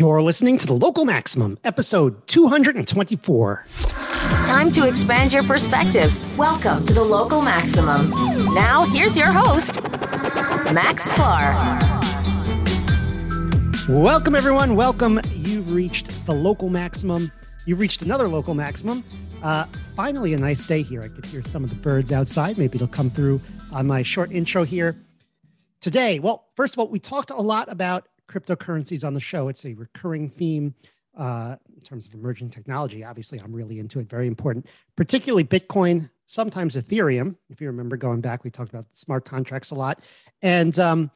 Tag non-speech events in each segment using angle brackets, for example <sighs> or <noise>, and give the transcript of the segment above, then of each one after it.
You're listening to the Local Maximum, episode 224. Time to expand your perspective. Welcome to the Local Maximum. Now, here's your host, Max Sklar. Welcome, everyone. Welcome. You've reached the Local Maximum. You've reached another Local Maximum. Uh, finally, a nice day here. I could hear some of the birds outside. Maybe it'll come through on my short intro here. Today, well, first of all, we talked a lot about cryptocurrencies on the show. It's a recurring theme uh, in terms of emerging technology. Obviously, I'm really into it. Very important, particularly Bitcoin, sometimes Ethereum. If you remember going back, we talked about smart contracts a lot. And um,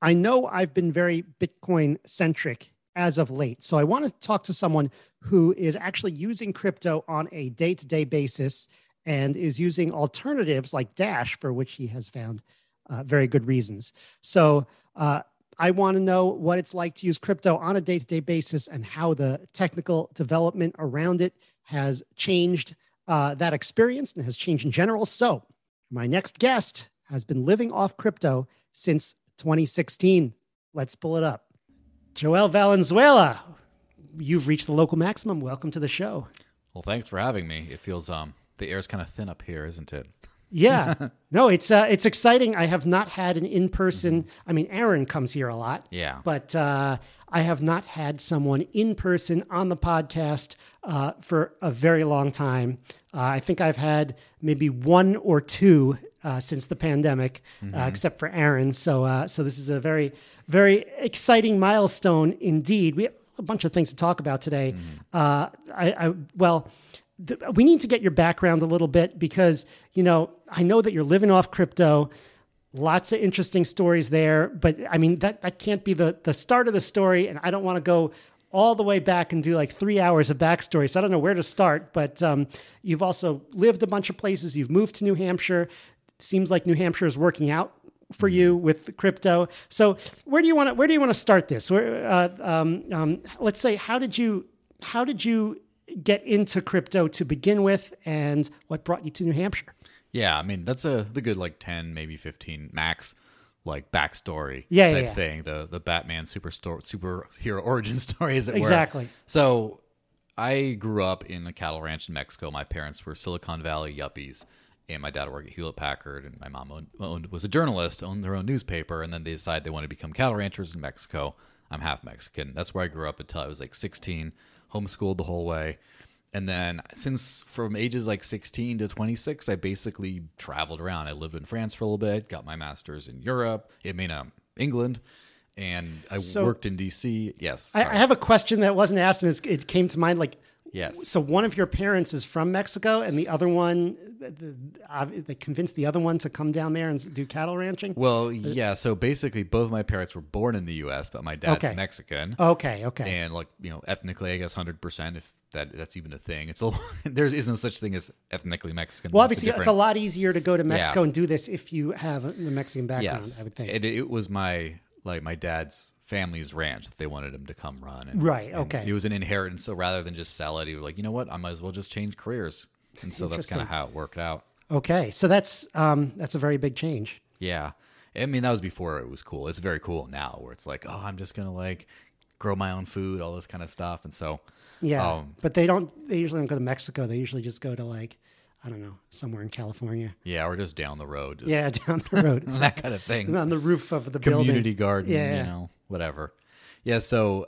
I know I've been very Bitcoin centric as of late. So I want to talk to someone who is actually using crypto on a day to day basis and is using alternatives like Dash, for which he has found uh, very good reasons. So uh, I want to know what it's like to use crypto on a day to day basis and how the technical development around it has changed uh, that experience and has changed in general. So, my next guest has been living off crypto since 2016. Let's pull it up. Joel Valenzuela, you've reached the local maximum. Welcome to the show. Well, thanks for having me. It feels um the air's kind of thin up here, isn't it? Yeah, <laughs> no, it's uh, it's exciting. I have not had an in person. I mean, Aaron comes here a lot. Yeah. but uh, I have not had someone in person on the podcast uh, for a very long time. Uh, I think I've had maybe one or two uh, since the pandemic, uh, except for Aaron. So, uh, so this is a very, very exciting milestone indeed. We have a bunch of things to talk about today. Uh, I, I well th- we need to get your background a little bit because you know I know that you're living off crypto. Lots of interesting stories there, but I mean that that can't be the the start of the story, and I don't want to go all the way back and do like three hours of backstory. So I don't know where to start. But um, you've also lived a bunch of places. You've moved to New Hampshire. Seems like New Hampshire is working out for you with crypto. So where do you want to where do you want to start this? Where, uh, um, um, let's say how did you how did you get into crypto to begin with, and what brought you to New Hampshire? Yeah, I mean that's a the good like ten, maybe fifteen max, like backstory Yeah, yeah, type yeah. thing. The the Batman super store superhero <laughs> origin story, as it were. Exactly. So I grew up in a cattle ranch in Mexico. My parents were Silicon Valley yuppies, and my dad worked at Hewlett Packard, and my mom owned, owned, was a journalist, owned their own newspaper, and then they decided they wanted to become cattle ranchers in Mexico. I'm half Mexican. That's where I grew up until I was like 16, homeschooled the whole way. And then since from ages like 16 to 26, I basically traveled around. I lived in France for a little bit, got my master's in Europe, I mean, um, England, and I So- worked in DC. Yes. I. I have a question that wasn't asked, and it's, it came to mind. Like, Yes. So one of your parents is from Mexico, and the other one, the, the, uh, they convinced the other one to come down there and do cattle ranching. Well, yeah. So basically, both of my parents were born in the U.S., but my dad's Okay. Mexican, Okay, okay. and like you know, ethnically, I guess hundred percent, if that that's even a thing. It's a <laughs> there is no such thing as ethnically Mexican. well, obviously, it's a lot easier to go to Mexico and do this if you have a Mexican background. Yes, I would think. And it was my like my dad's family's ranch that they wanted him to come run. And, Right, and okay. It was an inheritance, so rather than just sell it, he was like, you know what, I might as well just change careers. And so that's kind of how it worked out. okay, so that's um, that's a very big change. Yeah. I mean, that was before it was cool. It's very cool now where it's like, oh, I'm just going to like grow my own food, all this kind of stuff. And so, Yeah, Um, but they don't. They usually don't go to Mexico. They usually just go to like, I don't know, somewhere in California. yeah, we're just down the road, just Yeah, <laughs> down the road, <laughs> that kind of thing. on the roof of the Community building. garden, Yeah, you know, whatever. Yeah. So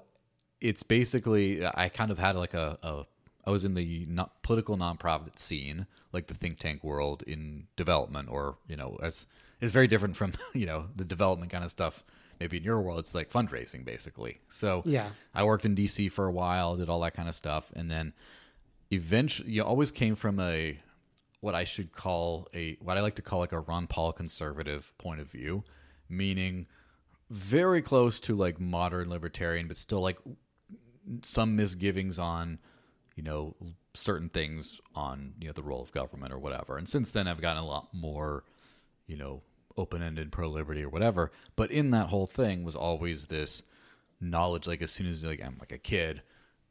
it's basically, I kind of had like a, a I was in the not political nonprofit scene, like the think tank world in development, or, you know, as it's very different from, <laughs> you know, the development kind of stuff. Maybe in your world, it's like fundraising, basically. So Yeah. I worked in DC for a while, did all that kind of stuff, and then eventually, you always came from a what I should call a what I like to call like a Ron Paul conservative point of view, meaning very close to like modern libertarian, but still like some misgivings on you know certain things on you know the role of government or whatever. And since then, I've gotten a lot more you know open-ended pro-liberty or whatever. But in that whole thing was always this knowledge. Like as soon as like I'm like a kid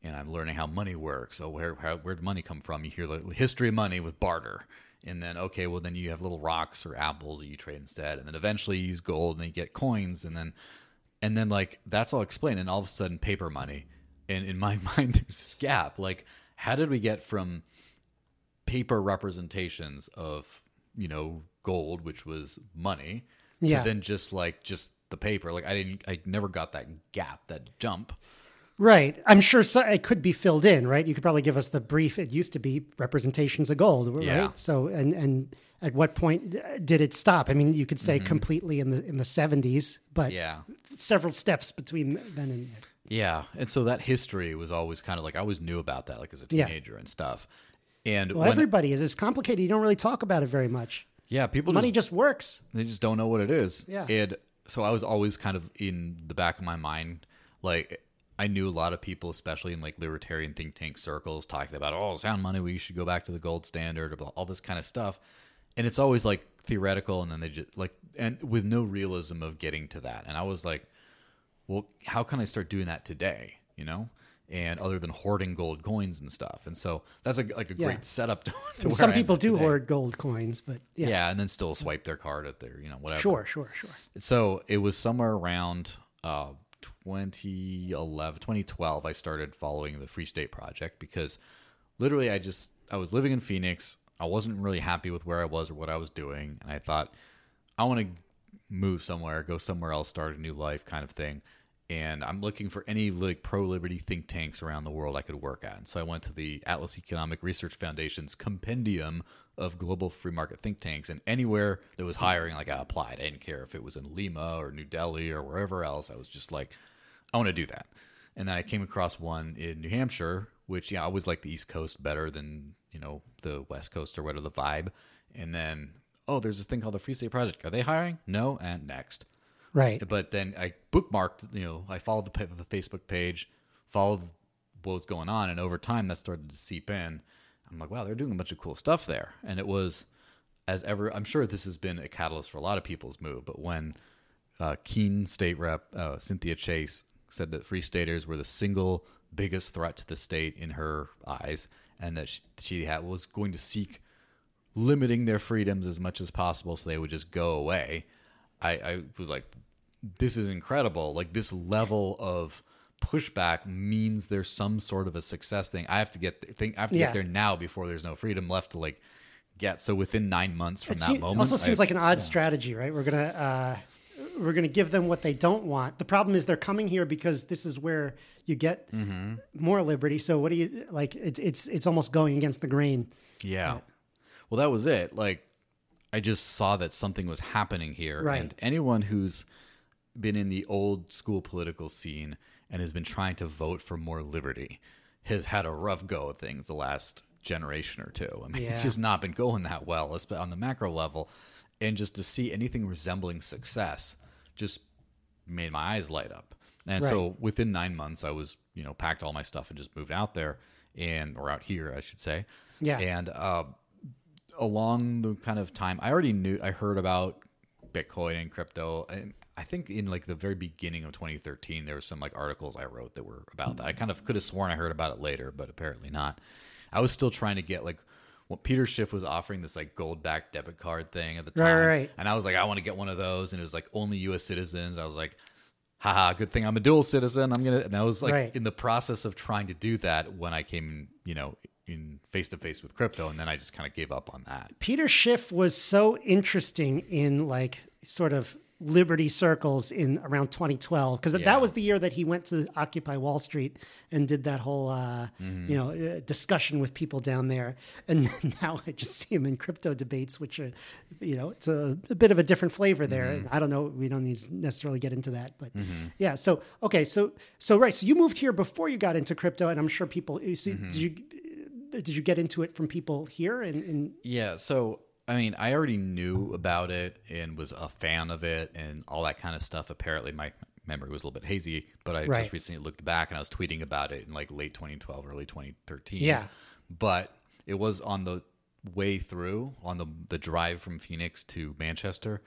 and I'm learning how money works. Oh, where how, where'd money come from? You hear the history of money with barter, and then okay, well then you have little rocks or apples that you trade instead, and then eventually you use gold and you get coins, and then and then like that's all explained, and all of a sudden paper money. And in my <laughs> mind, there's this gap. Like, how did we get from paper representations of, you know, gold, which was money, Yeah. to then just like just the paper? Like, I didn't, I never got that gap, that jump. Right. I'm sure so, it could be filled in, right? You could probably give us the brief. It used to be representations of gold, right? Yeah. So, and and at what point did it stop? I mean, you could say completely in the in the 70s, but Mm-hmm. Yeah. several steps between then and Yeah, and so that history was always kind of like I always knew about that, like as a Yeah. teenager and stuff. And well, everybody is. It's complicated. You don't really talk about it very much. Yeah, people Money just, just works. they just don't know what it is. Yeah. and so I was always kind of in the back of my mind, like I knew a lot of people, especially in like libertarian think tank circles, talking about oh, sound money, we should go back to the gold standard, or all this kind of stuff. And it's always like theoretical, and then they just like and with no realism of getting to that. And I was like, well, how can I start doing that today? You know, and other than hoarding gold coins and stuff. And so that's a, like a Yeah. great setup to, <laughs> to where Some people do today. hoard gold coins, but yeah, Yeah. and then still swipe their card at their, you know, whatever. sure, sure, sure. So it was somewhere around uh, 2011, 2012, I started following the Free State Project because literally I just, I was living in Phoenix. I wasn't really happy with where I was or what I was doing. And I thought, I want to move somewhere, go somewhere else, start a new life kind of thing. And I'm looking for any like pro liberty think tanks around the world I could work at. And so I went to the Atlas Economic Research Foundation's compendium of global free market think tanks. And anywhere that was hiring, like I applied. I didn't care if it was in Lima or New Delhi or wherever else. I was just like, I want to do that. And then I came across one in New Hampshire, which yeah, I always like the East Coast better than you know the West Coast or whatever the vibe. And then oh, there's this thing called the Free State Project. Are they hiring? No. And next. Right. But then I bookmarked. You know, I followed the, the Facebook page, followed what was going on, and over time that started to seep in. I'm like, wow, they're doing a bunch of cool stuff there, and it was as ever. I'm sure this has been a catalyst for a lot of people's move, but when uh, Keene State Rep uh, Cynthia Chase said that Free Staters were the single biggest threat to the state in her eyes, and that she, she had, was going to seek limiting their freedoms as much as possible so they would just go away. I, I was like, this is incredible. Like this level of pushback means there's some sort of a success thing. I have to get think I have to Yeah. get there now before there's no freedom left to like get. So within nine months from It that moment, also seems I- like an odd strategy, right? We're gonna uh, we're gonna give them what they don't want. The problem is they're coming here because this is where you get Mm-hmm. more liberty. So what do you like? It's it's it's almost going against the grain. Yeah. Well, that was it. Like, I just saw that something was happening here. Right. And anyone who's been in the old school political scene and has been trying to vote for more liberty has had a rough go of things the last generation or two. I mean, Yeah. it's just not been going that well on the macro level. And just to see anything resembling success just made my eyes light up. And so within nine months, I was, you know, packed all my stuff and just moved out there and, or out here, I should say. Yeah. And uh, along the kind of time, I already knew, I heard about Bitcoin and crypto. And I think in like the very beginning of 2013, there were some like articles I wrote that were about that. I kind of could have sworn I heard about it later, but apparently not. I was still trying to get like, what Peter Schiff was offering this like gold backed debit card thing at the time. right, right. And I was like, I want to get one of those. And it was like only US citizens. I was like, haha, good thing I'm a dual citizen. I'm going to, and I was like Right. in the process of trying to do that when I came, you know, in face to face with crypto. And then I just kind of gave up on that. Peter Schiff was so interesting in like sort of liberty circles in around 2012 because Yeah. that was the year that he went to Occupy Wall Street and did that whole uh, Mm-hmm. you know uh, discussion with people down there. And <laughs> now I just see him in crypto debates, which are you know it's a, a bit of a different flavor there. Mm-hmm. And I don't know, we don't need to necessarily get into that, but yeah. So okay, so so right, so you moved here before you got into crypto, and I'm sure people. You see, Mm-hmm. Did you did you get into it from people here and, and Yeah. So, I mean, I already knew about it and was a fan of it and all that kind of stuff. Apparently, my memory was a little bit hazy, but I Right. just recently looked back and I was tweeting about it in like late 2012, early 2013. Yeah. But it was on the way through, on the, the drive from Phoenix to Manchester,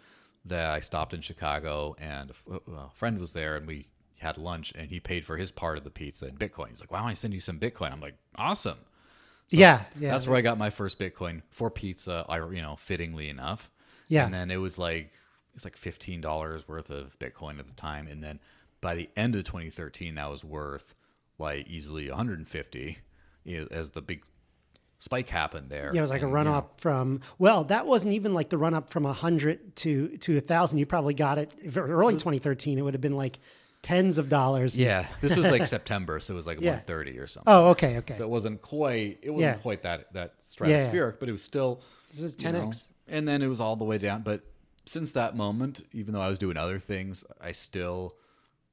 that I stopped in Chicago and a f- uh, a friend was there and we had lunch and he paid for his part of the pizza in Bitcoin. He's like, why don't I send you some Bitcoin? I'm like, awesome. Yeah, yeah. That's where I got my first Bitcoin for pizza. I you know fittingly enough. Yeah. And then it was like it's like fifteen dollars worth of Bitcoin at the time, and then by the end of 2013, that was worth like easily 150 you know, as the big spike happened there. Yeah, it was like And, a run up from well, that wasn't even like the run up from a hundred to to a thousand. You probably got it if it were early 2013. It would have been like tens of dollars. Yeah, this was like September, so it was like <laughs> Yeah. 130 or something. Oh, okay, okay. So it wasn't quite it wasn't Yeah. quite that that stratospheric, but it was still This is you 10x. and then it was all the way down. But since that moment, even though I was doing other things, I still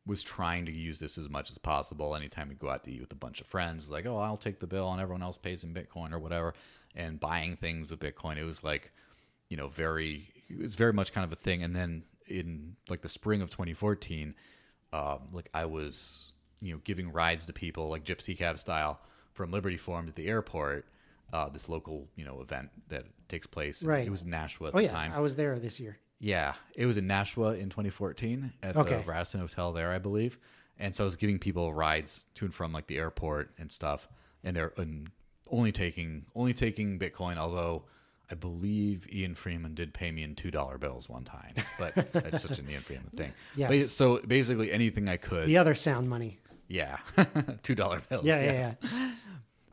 was trying to use this as much as possible. Anytime we go out to eat with a bunch of friends, like, oh, I'll take the bill and everyone else pays in Bitcoin or whatever. And buying things with Bitcoin, it was like, you know, very, it was very much kind of a thing. And then in like the spring of 2014, um, like I was, you know, giving rides to people like gypsy cab style from Liberty Forum to the airport. Uh, this local, you know, event that takes place. Right. It was in Nashua at Oh the yeah, time. I was there this year. Yeah, it was in Nashua in 2014 at Okay. the Radisson Hotel there, I believe. And so I was giving people rides to and from like the airport and stuff, and they're and only taking only taking Bitcoin. Although I believe Ian Freeman did pay me in two dollar bills one time, but that's such an Ian Freeman thing. <laughs> Yes. But, so basically anything I could, The other sound money. yeah, <laughs> two dollar bills. Yeah, yeah, yeah.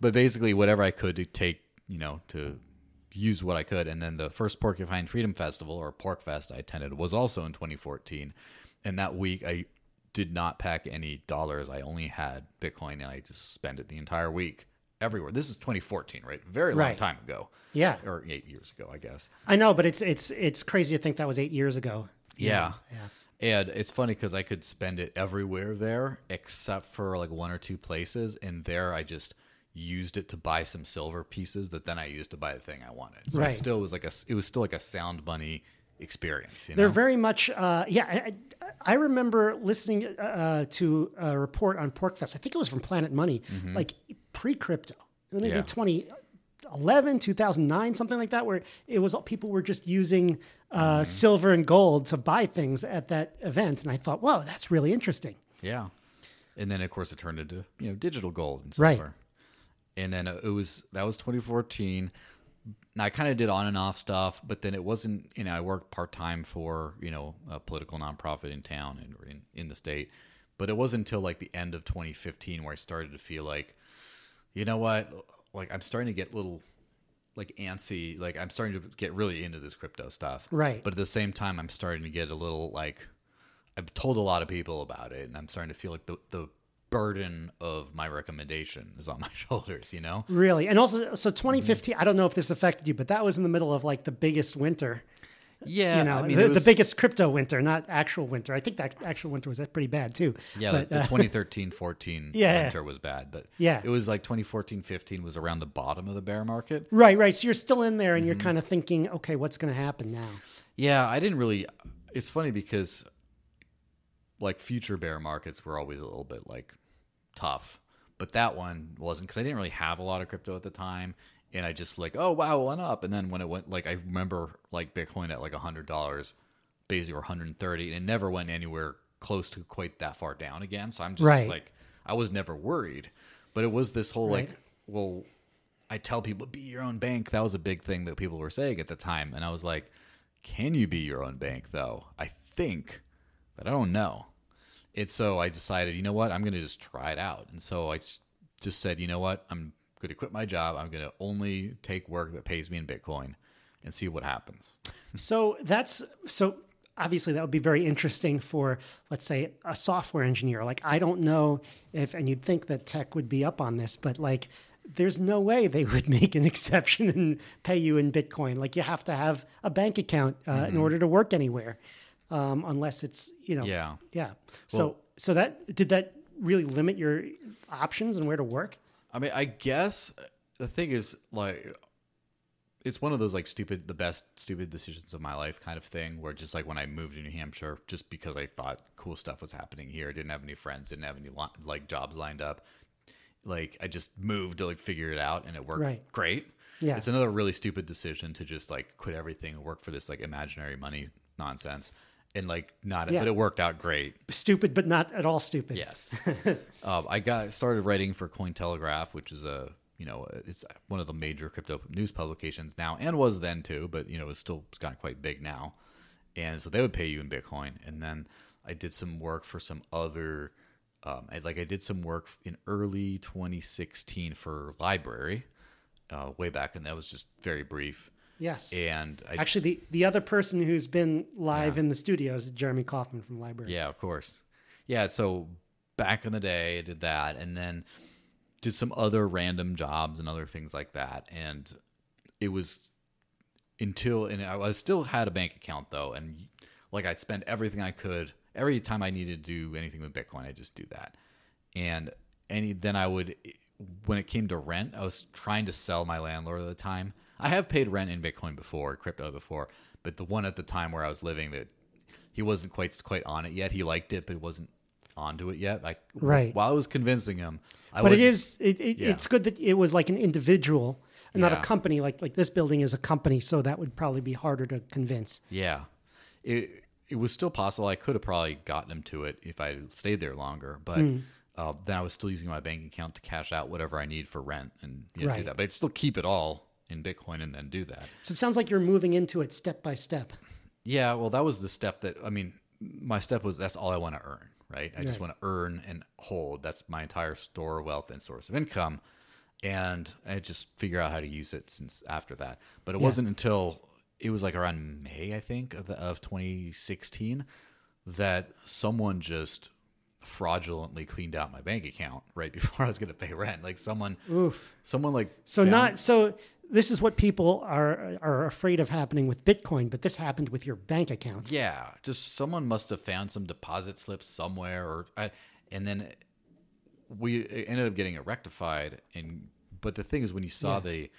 but basically whatever I could to take, you know, to use what I could. And then the first Porcupine Freedom Festival or Pork Fest I attended was also in 2014. And that week I did not pack any dollars. I only had Bitcoin and I just spent it the entire week everywhere. This is 2014, right? Very long Right. time ago. Yeah. Or eight years ago, I guess. I know, but it's it's it's crazy to think that was eight years ago. Yeah. yeah. And it's funny because I could spend it everywhere there except for like one or two places. And there I just used it to buy some silver pieces that then I used to buy the thing I wanted. So Right. it still was like a, it was still like a sound money experience. You know? They're very much, uh, yeah. I, I remember listening uh, to a report on Porkfest. I think it was from Planet Money, like pre crypto, maybe. Yeah. 2011, 2009, something like that, where it was people were just using uh, Mm-hmm. silver and gold to buy things at that event. And I thought, whoa, that's really interesting. Yeah. And then of course it turned into, you know, digital gold and Right. silver. And then it was that was 2014. I kind of did on and off stuff, but then it wasn't, you know, I worked part-time for, you know, a political nonprofit in town and in, in the state. But it wasn't until like the end of 2015 where I started to feel like, you know what? Like I'm starting to get a little like antsy, like I'm starting to get really into this crypto stuff. Right. But at the same time I'm starting to get a little like I've told a lot of people about it, and I'm starting to feel like the the burden of my recommendation is on <laughs> my shoulders. You know? Really. And also, so Mm-hmm. 2015, I don't know if this affected you, but that was in the middle of like the biggest winter. Yeah. you know, I mean, the, it the biggest crypto winter, not actual winter. I think that actual winter was pretty bad too. Yeah, but, the, the uh, <laughs> 2013 14 Yeah. winter was bad, but Yeah. it was like 2014 15 was around the bottom of the bear market. right, right. So you're still in there, and Mm-hmm. you're kind of thinking, okay, what's going to happen now? Yeah, I didn't really. It's funny because like future bear markets were always a little bit like tough, but that one wasn't because I didn't really have a lot of crypto at the time, and I just like, oh wow, it went up, and then when it went, like I remember like Bitcoin at like hundred dollars, basically or 130, and it never went anywhere close to quite that far down again. So I'm just Right. like, I was never worried, but it was this whole Right. like, well. I tell people be your own bank. That was a big thing that people were saying at the time, and I was like, "Can you be your own bank though?" I think, but I don't know. And so I decided, you know what, I'm going to just try it out. And so I just said, you know what, I'm going to quit my job. I'm going to only take work that pays me in Bitcoin and see what happens. <laughs> So that's so obviously that would be very interesting for let's say a software engineer. Like I don't know if and you'd think that tech would be up on this, but like there's no way they <laughs> would make an exception and pay you in Bitcoin. Like you have to have a bank account uh, Mm-hmm. in order to work anywhere, um, unless it's you know Yeah. yeah. So Well- so that did that really limit your options and where to work? I mean, I guess uh, the thing is like it's one of those like stupid the best stupid decisions of my life kind of thing where just like when I moved to New Hampshire just because I thought cool stuff was happening here, didn't have any friends, didn't have any like jobs lined up. Like I just moved to like figure it out and it worked Right. great. Yeah. It's another really stupid decision to just like quit everything and work for this like imaginary money nonsense. And like not Yeah. but it worked out great. Stupid, but not at all stupid. Yes. <laughs> um, I got started writing for Cointelegraph, which is a you know it's one of the major crypto news publications now, and was then too, but you know it's still it's gotten quite big now. And so they would pay you in Bitcoin, and then I did some work for some other Um, I, like I did some work in early 2016 for LBRY, uh, way back, and that was just very brief. Yes. And I, Actually, the, the other person who's been live in the studio is Jeremy Kauffman from LBRY. Yeah, of course. Yeah, so back in the day, I did that, and then did some other random jobs and other things like that. And it was until, and I was still had a bank account though, and like I spent everything I could. Every time I needed to do anything with Bitcoin, I just do that. And any then I would, when it came to rent, I was trying to sell my landlord at the time. I have paid rent in Bitcoin before, crypto before, but the one at the time where I was living that he wasn't quite quite on it yet. He liked it, but wasn't onto it yet. Like Right. while I was convincing him, I but it is it, it, Yeah. it's good that it was like an individual and not a company like like this building is a company so that would probably be harder to convince Yeah, it it was still possible. I could have probably gotten him to it if I stayed there longer, but Hmm. uh, then I was still using my bank account to cash out whatever I need for rent and you know, do that. But I'd still keep it all in Bitcoin and then do that. so it sounds like you're moving into it step by step Yeah, well, that was the step that I mean, my step was that's all I want to earn, right? I just want to earn and hold. That's my entire store of wealth and source of income, and I just figure out how to use it since after that. But it Yeah. wasn't until it was like around May, I think, of the, of 2016, that someone just fraudulently cleaned out my bank account right <laughs> before I was going to pay rent. Like someone, oof someone like so found- not so this is what people are are afraid of happening with bitcoin but this happened with your bank account Yeah, just someone must have found some deposit slips somewhere, or uh, and then we ended up getting it rectified. And but the thing is, when you saw Yeah. the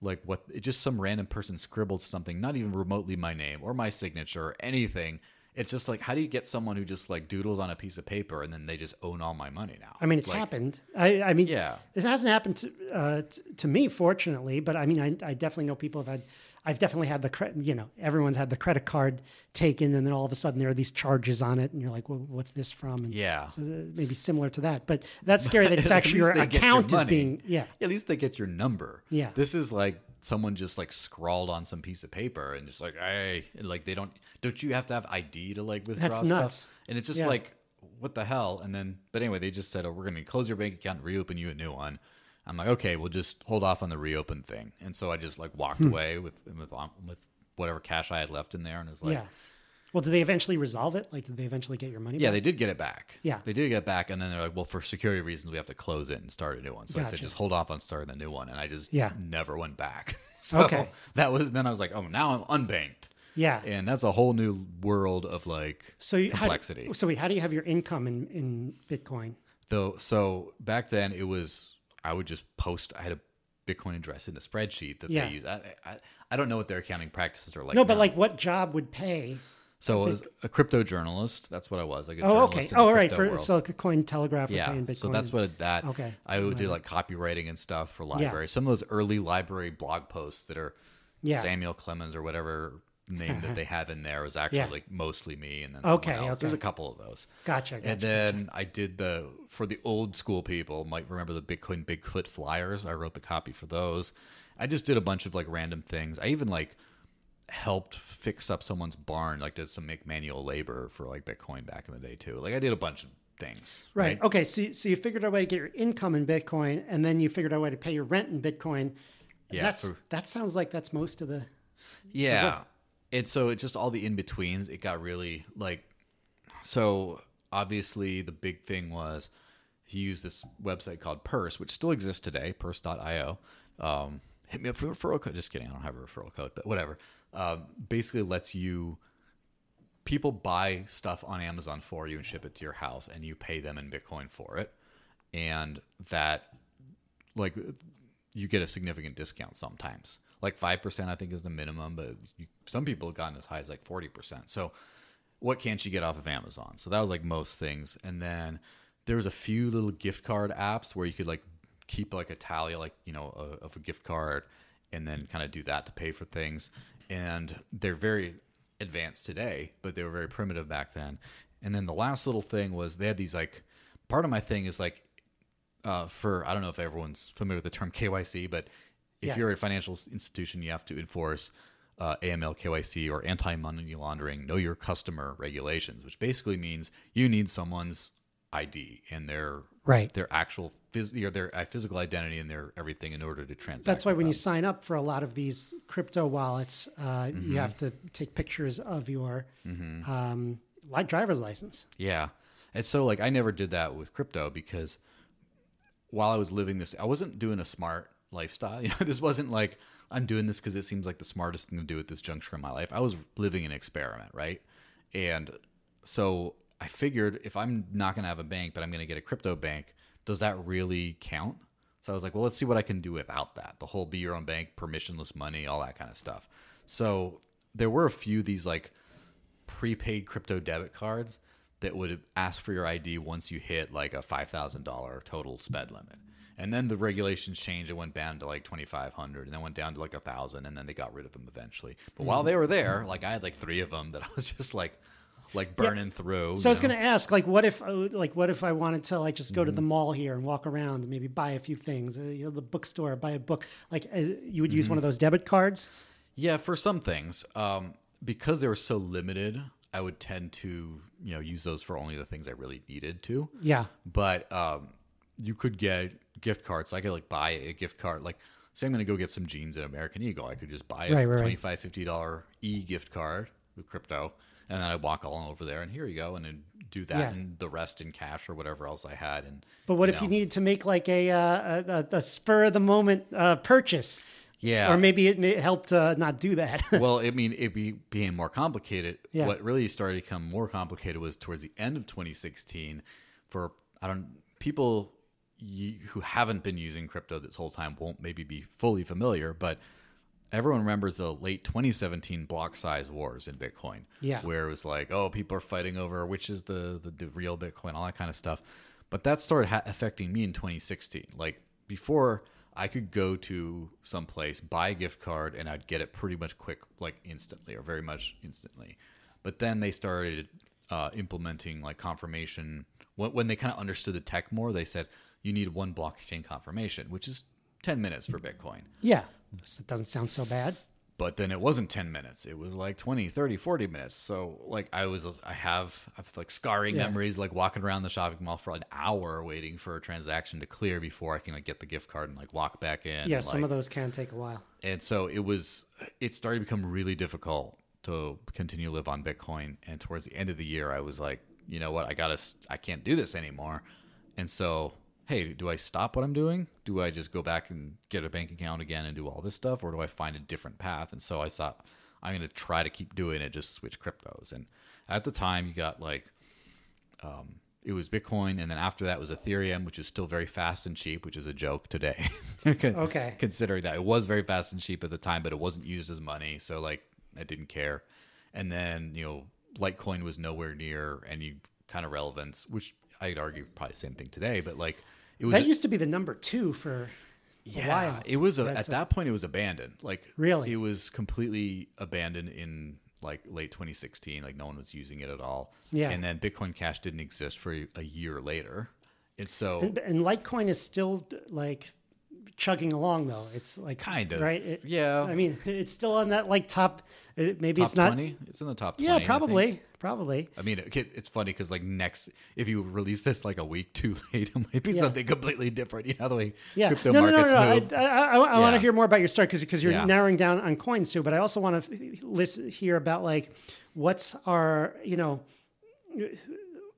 like what it just some random person scribbled something, not even remotely my name or my signature or anything. It's just like, how do you get someone who just like doodles on a piece of paper and then they just own all my money now? I mean, it's Like, happened. I, I mean, Yeah. it hasn't happened to, uh, t- to me, fortunately. But I mean, I, I definitely know people have had. I've definitely had the credit. You know, everyone's had the credit card taken, and then all of a sudden there are these charges on it, and you're like, well, "What's this from?" And Yeah. so uh, maybe similar to that. But that's scary that it's <laughs> actually your get your account is being. Yeah, At least they get your number. Yeah. This is like someone just like scrawled on some piece of paper and just like, hey, and, like they don't. Don't you have to have ID to like withdraw That's stuff? nuts. And it's just Yeah. like, what the hell? And then, but anyway, they just said, oh, we're going to close your bank account and reopen you a new one. I'm like, okay, we'll just hold off on the reopen thing. And so I just like walked Hmm. away with with with whatever cash I had left in there, and it was like, yeah. Well, did they eventually resolve it? Like, did they eventually get your money? Yeah, back? they did get it back. Yeah. They did get it back, and then they're like, well, for security reasons, we have to close it and start a new one. So I said, just hold off on starting the new one. And I just Yeah. never went back. <laughs> so Okay. that was, then I was like, oh, now I'm unbanked. Yeah. And that's a whole new world of like So you, how, complexity. so wait, how do you have your income in in Bitcoin? Though, so back then it was, I would just post, I had a Bitcoin address in a spreadsheet that Yeah. they use. I, I, I don't know what their accounting practices are like. No, but now. like, what job would pay? So I was a crypto journalist. That's what I was. Like a Oh, okay. journalist in the Oh, all right. For world. so Cointelegraph yeah pay in Bitcoin. so that's what that Okay. i would do like copywriting and stuff for Yeah. some of those early LBRY blog posts that are Yeah. samuel clemens or whatever name that <laughs> they have in there was actually Yeah. like mostly me and then Okay, else. there's a couple of those Gotcha. gotcha and then i did the for the old school people might remember the bitcoin bigfoot flyers i wrote the copy for those i just did a bunch of like random things i even like helped fix up someone's barn like did some make manual labor for like bitcoin back in the day too like i did a bunch of things Right. Okay. So, so you figured out a way to get your income in Bitcoin, and then you figured out a way to pay your rent in Bitcoin. Yeah, That's for- that sounds like that's most of the. Yeah. And so it just all the in betweens, it got really like so obviously the big thing was he used this website called Purse, which still exists today, purse.io. Um, hit me up for a referral code. Just kidding, I don't have a referral code, but whatever. Um, basically lets you people buy stuff on Amazon for you and ship it to your house and you pay them in Bitcoin for it. And that like you get a significant discount sometimes. Like 5% I think is the minimum, but you, some people have gotten as high as like 40%. So what can't you get off of Amazon? So that was like most things. And then there was a few little gift card apps where you could like keep like a tally like, you know, a, of a gift card and then kind of do that to pay for things. And they're very advanced today, but they were very primitive back then. And then the last little thing was they had these like part of my thing is like uh, for I don't know if everyone's familiar with the term KYC, but if Yeah. you're a financial institution, you have to enforce uh, AML KYC or anti money laundering, know your customer regulations, which basically means you need someone's ID and their Right. their actual phys- you know, their uh, physical identity and their everything in order to transact. That's why when you sign up for a lot of these crypto wallets, uh, Mm-hmm. you have to take pictures of your um, like driver's license. Yeah. And so like I never did that with crypto because while I was living this I wasn't doing a smart lifestyle. <laughs> You know, this wasn't like I'm doing this because it seems like the smartest thing to do at this juncture in my life. I was living an experiment, right? And so I figured if I'm not going to have a bank, but I'm going to get a crypto bank, does that really count? So I was like, well, let's see what I can do without that. The whole be your own bank, permissionless money, all that kind of stuff. So there were a few of these like prepaid crypto debit cards that would ask for your ID once you hit like a five thousand dollar total spend limit. And then the regulations changed. It went down to like twenty five hundred, and then went down to like a thousand, and then they got rid of them eventually. But while mm-hmm. they were there, like I had like three of them that <laughs> I was just like, like burning through. So I was going to ask, like, what if, uh, like, what if I wanted to, like, just go to Mm-hmm. the mall here and walk around and maybe buy a few things, uh, you know, the bookstore, buy a book. Like, uh, you would Mm-hmm. use one of those debit cards. Yeah, for some things, um, because they were so limited, I would tend to you know use those for only the things I really needed to. Yeah. but um, you could get gift cards. So I could like buy a gift card. Like, say I'm going to go get some jeans at American Eagle, I could just buy a right, right. $25, $50 e gift card with crypto, and then I walk all over there, and here you go, and then do that, Yeah. and the rest in cash or whatever else I had. And But what you if you know. needed to make like a uh, a, a spur of the moment uh, purchase? Yeah. Or maybe it may help to not do that. <laughs> well, I mean, it be, became more complicated. Yeah. What really started to become more complicated was towards the end of 2016. For I don't people y- who haven't been using crypto this whole time won't maybe be fully familiar, but everyone remembers the late 2017 block size wars in Bitcoin. Yeah. where it was like, oh, people are fighting over which is the the, the real Bitcoin, all that kind of stuff. But that started ha- affecting me in 2016. Like before, I could go to some place, buy a gift card, and I'd get it pretty much quick, like instantly, or very much instantly. But then they started uh, implementing like confirmation. When, when they kind of understood the tech more, they said you need one blockchain confirmation, which is 10 minutes for Bitcoin. yeah. It doesn't sound so bad. But then it wasn't 10 minutes. It was like 20, 30, 40 minutes. So like I was, I have, I have like scarring Yeah. memories, like walking around the shopping mall for an hour waiting for a transaction to clear before I can like get the gift card and like walk back in. Yeah, and, some like- of those can take a while. and so it was it started to become really difficult to continue to live on bitcoin and towards the end of the year i was like you know what i gotta i can't do this anymore and so hey do i stop what i'm doing do i just go back and get a bank account again and do all this stuff or do i find a different path and so i thought i'm going to try to keep doing it just switch cryptos and at the time you got like um, it was Bitcoin, and then after that was Ethereum, which is still very fast and cheap, which is a joke today. <laughs> Okay. Considering that it was very fast and cheap at the time, but it wasn't used as money, so like I didn't care. And then you know, Litecoin was nowhere near any kind of relevance, which I'd argue probably the same thing today. But like it was That used to be the number two for a while. it was a, at that point it was abandoned. Like Really? it was completely abandoned in like late 2016. Like no one was using it at all. Yeah. And then Bitcoin Cash didn't exist for a year later. And so And, and Litecoin is still like chugging along though. It's like Kind of. right. It- Yeah. I mean, <laughs> it's still on that like top. It, maybe top it's not. 20? It's in the top 20. Yeah, I probably, probably. I mean, it, it's funny because like next, if you release this like a week <laughs> too late, it might be Yeah. something completely different. You know the way Yeah. crypto no, no, no, markets no, move. I, I, I, I want to hear more about your start because because you're Yeah. narrowing down on coins too. But I also want to listen hear about like what's our you know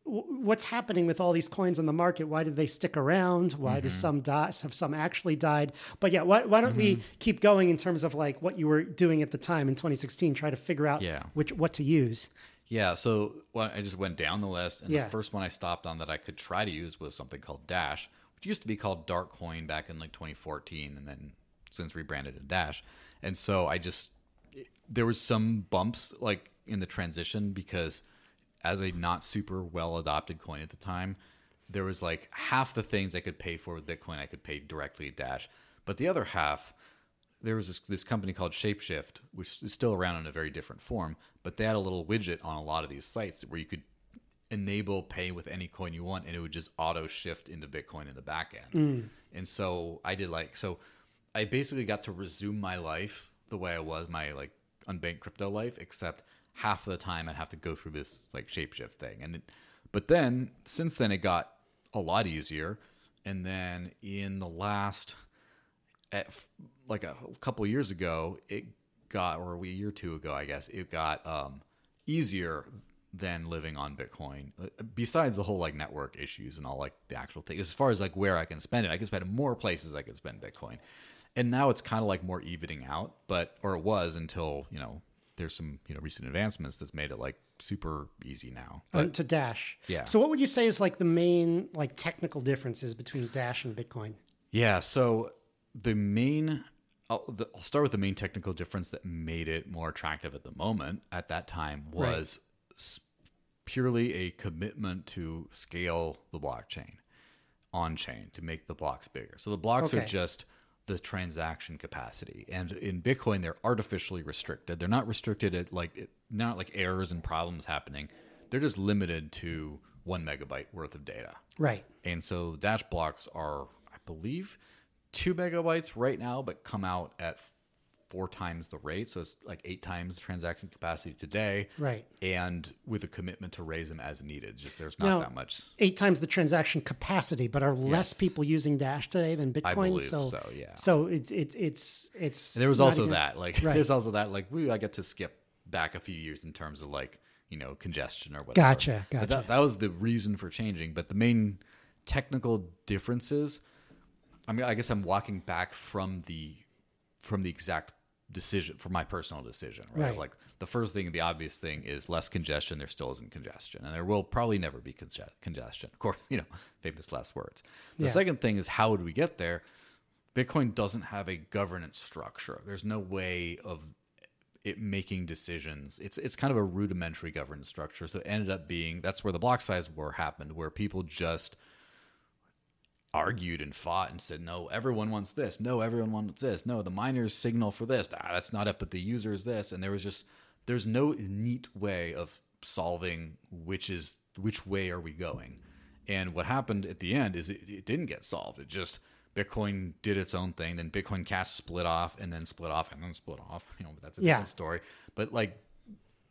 what's happening with all these coins on the market why did they stick around why Mm-hmm. do some die have some actually died but yeah why, why don't we keep going in terms of like what you were doing at the time in 2016 try to figure out Yeah. which what to use Yeah, so well, I just went down the list, and Yeah. the first one I stopped on that I could try to use was something called Dash, which used to be called Darkcoin back in like 2014, and then since rebranded to Dash. And so I just there was some bumps like in the transition because as a not super well adopted coin at the time, there was like half the things I could pay for with Bitcoin I could pay directly at Dash, but the other half there was this, this company called Shapeshift, which is still around in a very different form, but they had a little widget on a lot of these sites where you could enable pay with any coin you want and it would just auto shift into Bitcoin in the back end. Mm. And so I did like, so I basically got to resume my life the way I was, my like unbanked crypto life, except half of the time I'd have to go through this like Shapeshift thing. And it, But then since then it got a lot easier, and then in the last, at, like a couple of years ago, it got or a year or two ago, I guess it got um, easier than living on Bitcoin. Uh, Besides the whole like network issues and all like the actual thing, as far as like where I can spend it, I can spend it more places I can spend Bitcoin. And now it's kind of like more evening out, but or it was until you know there's some you know recent advancements that's made it like super easy now. uh, to Dash. Yeah. So what would you say is like the main like technical differences between Dash and Bitcoin? Yeah. So the main, I'll, the, I'll start with the main technical difference that made it more attractive at the moment at that time was s purely a commitment to scale the blockchain on chain to make the blocks bigger. So the blocks are just the transaction capacity, and in Bitcoin they're artificially restricted. They're not restricted at like not like errors and problems happening. They're just limited to one megabyte worth of data. Right. And so the dash blocks are, I believe, two megabytes right now, but come out at four times the rate. So it's like eight times the transaction capacity today. Right. And with a commitment to raise them as needed. Just there's not Now- that much. Eight times the transaction capacity, but are less Yes. people using Dash today than Bitcoin? believe so, so, yeah. So it, it, it's it's. And there was also even- that. Like <laughs> Right. there's also that. Like we I get to skip back a few years in terms of like you know congestion or whatever. Gotcha, gotcha. that, that was the reason for changing. But the main technical differences. I mean, I guess I'm walking back from the from the exact decision for my personal decision, right? Right. Like the first thing, the obvious thing is less congestion. There still isn't congestion, and there will probably never be conge- congestion. Of course, <laughs> you know, famous last words. The Yeah. second thing is how would we get there? Bitcoin doesn't have a governance structure. There's no way of it making decisions. It's it's kind of a rudimentary governance structure. So it ended up being that's where the block size war happened, where people just argued and fought and said, no, everyone wants this. No, everyone wants this. No, the miners signal for this. Ah, that's not it, but the user is this. And there was just there's no neat way of solving which is which way are we going. And what happened at the end is it, it didn't get solved. It just Bitcoin did its own thing. Then Bitcoin Cash split off, and then split off, and then split off. <laughs> You know, but that's a Yeah. different story. But like,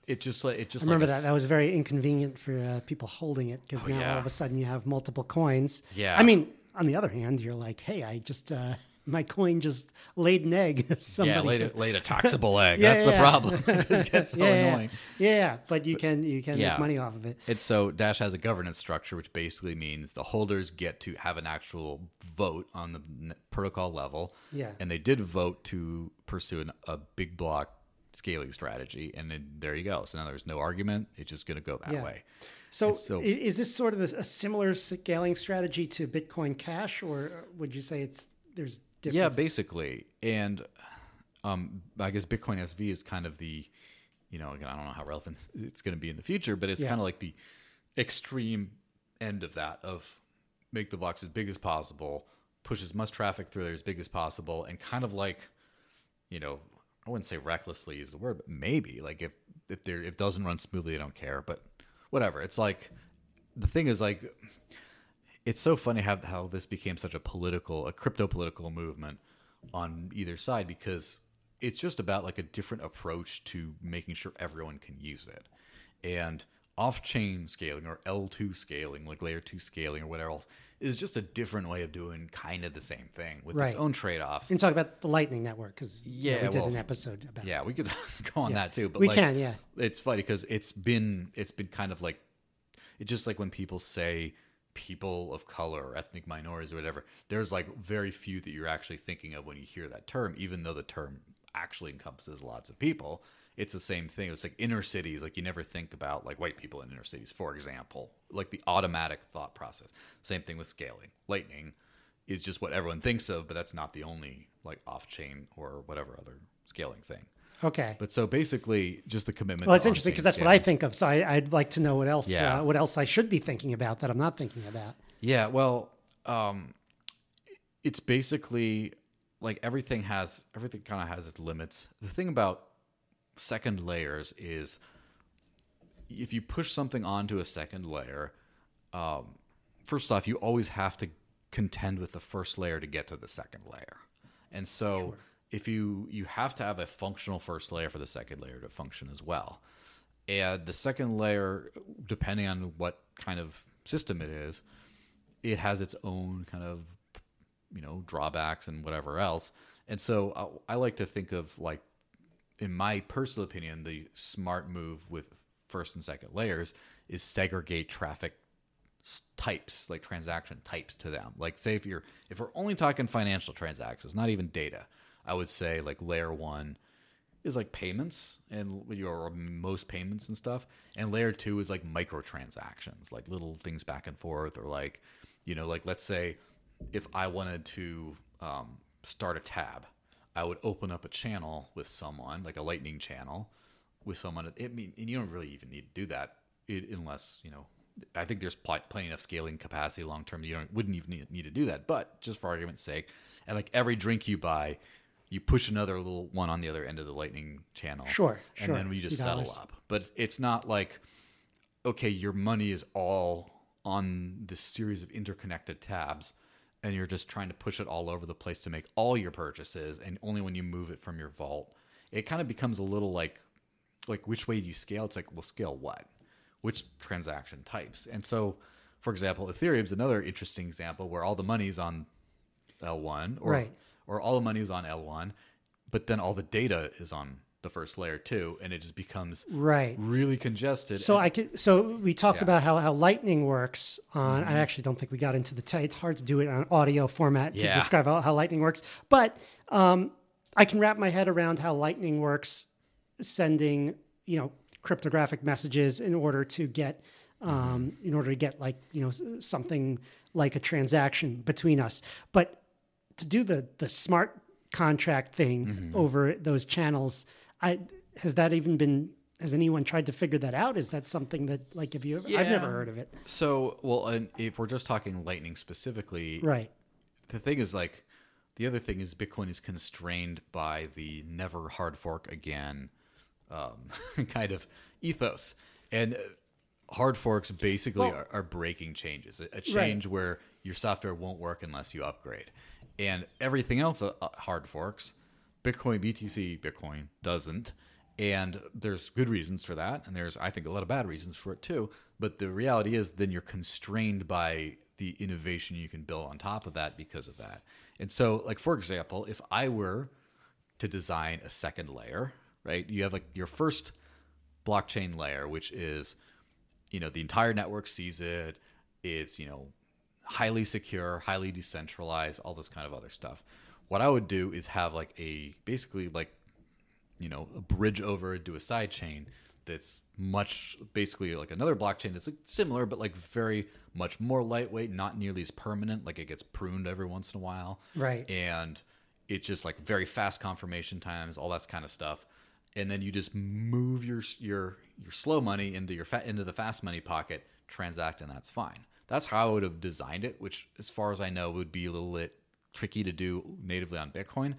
it just like it just I remember like that. That was very inconvenient for uh, people holding it because now all Oh, of a sudden you have multiple coins. Yeah. I mean, on the other hand, you're like, hey, I just uh, <laughs> my coin just laid an egg. <laughs> Somebody yeah, laid a, laid a <laughs> taxable egg. Yeah, That's the problem. it just gets so yeah, yeah, annoying. Yeah, but you can you can Yeah. make money off of it. It's so Dash has a governance structure, which basically means the holders get to have an actual vote on the protocol level. Yeah. and they did vote to pursue an, a big block scaling strategy, and then there you go. So now there's no argument; it's just going to go that Yeah. way. So, so- is this sort of a, a similar scaling strategy to Bitcoin Cash, or would you say it's there's different Yeah, basically, and um, I guess Bitcoin SV is kind of the, you know, again, I don't know how relevant <laughs> it's going to be in the future, but it's Yeah. kind of like the extreme end of that of make the blocks as big as possible, push as much traffic through there as big as possible, and kind of like, you know, I wouldn't say recklessly is the word, but maybe like if if there if it doesn't run smoothly, I don't care, but whatever. It's like the thing is like it's so funny how how this became such a political, a crypto political movement on either side because it's just about like a different approach to making sure everyone can use it. And off-chain scaling or L2 scaling, like layer 2 scaling or whatever else, is just a different way of doing kind of the same thing with its own trade-offs. And talk about the Lightning Network because Yeah, we did an episode about. Yeah, we could <laughs> go on that too, but We like, can, yeah. It's funny because it's been it's been kind of like it's just like when people say people of color or ethnic minorities or whatever. There's like very few that you're actually thinking of when you hear that term, even though the term actually encompasses lots of people. It's the same thing. It's like inner cities. Like you never think about like white people in inner cities, for example. Like the automatic thought process. Same thing with scaling. Lightning is just what everyone thinks of, but that's not the only like off-chain or whatever other scaling thing. Okay. But so basically, just the commitment. well, it's interesting because that's what I think of. So I, I'd like to know what else, Yeah. uh, what else I should be thinking about that I'm not thinking about. Yeah, well, um, it's basically like everything has everything kind of has its limits. The thing about second layers is if you push something onto a second layer, um, first off, you always have to contend with the first layer to get to the second layer, and so if you you have to have a functional first layer for the second layer to function as well. And the second layer, depending on what kind of system it is, it has its own kind of you know drawbacks and whatever else. And so I, I like to think of like, in my personal opinion, the smart move with first and second layers is segregate traffic types like transaction types to them. Like say if you're if we're only talking financial transactions not even data i would say like layer one is like payments and your most payments and stuff. And layer two is like microtransactions like little things back and forth or like you know like let's say if i wanted to um, start a tab i would open up a channel with someone like a lightning channel with someone it mean and you don't really even need to do that it, unless you know I think there's pl- plenty of scaling capacity long term. You don't wouldn't even need, need to do that, but just for argument's sake, and like every drink you buy, you push another little one on the other end of the lightning channel. Sure, and sure. then you just settle up. But it's not like okay, your money is all on this series of interconnected tabs. And you're just trying to push it all over the place to make all your purchases, and only when you move it from your vault, it kind of becomes a little like like which way do you scale? It's like, well, scale what? Which transaction types? And so, for example, Ethereum's another interesting example where all the money's on L1 or Right. or all the money is on L1, but then all the data is on the first layer too, and it just becomes Right. really congested. So and- I could. So we talked Yeah. about how, how Lightning works on. Mm-hmm. I actually don't think we got into the. T- it's hard to do it on audio format to Yeah. describe how, how Lightning works, but um, I can wrap my head around how Lightning works, sending you know cryptographic messages in order to get. Um, Mm-hmm. in order to get like you know something like a transaction between us, but to do the the smart contract thing Mm-hmm. over those channels, I has that even been has anyone tried to figure that out? Is that something that like have you ever, I've never heard of it. so well, and if we're just talking Lightning specifically, Right. the thing is like the other thing is bitcoin is constrained by the never hard fork again um, <laughs> kind of ethos and uh, hard forks basically Well- are, are breaking changes a, a change where your software won't work unless you upgrade and everything else uh, uh, hard forks bitcoin btc bitcoin doesn't. And there's good reasons for that and there's i think a lot of bad reasons for it too. But the reality is then you're constrained by the innovation you can build on top of that because of that. And so like for example if i were to design a second layer right you have like your first blockchain layer which is you know the entire network sees it it's you know highly secure highly decentralized all this kind of other stuff what i would do is have like a basically like you know a bridge over to a side chain that's much basically like another blockchain that's like similar but like very much more lightweight not nearly as permanent like it gets pruned every once in a while. Right. and it's just like very fast confirmation times all that kind of stuff. And then you just move your your your slow money into your fa- into the fast money pocket transact and that's fine. That's how i would have designed it which as far as i know would be a little bit tricky to do natively on bitcoin.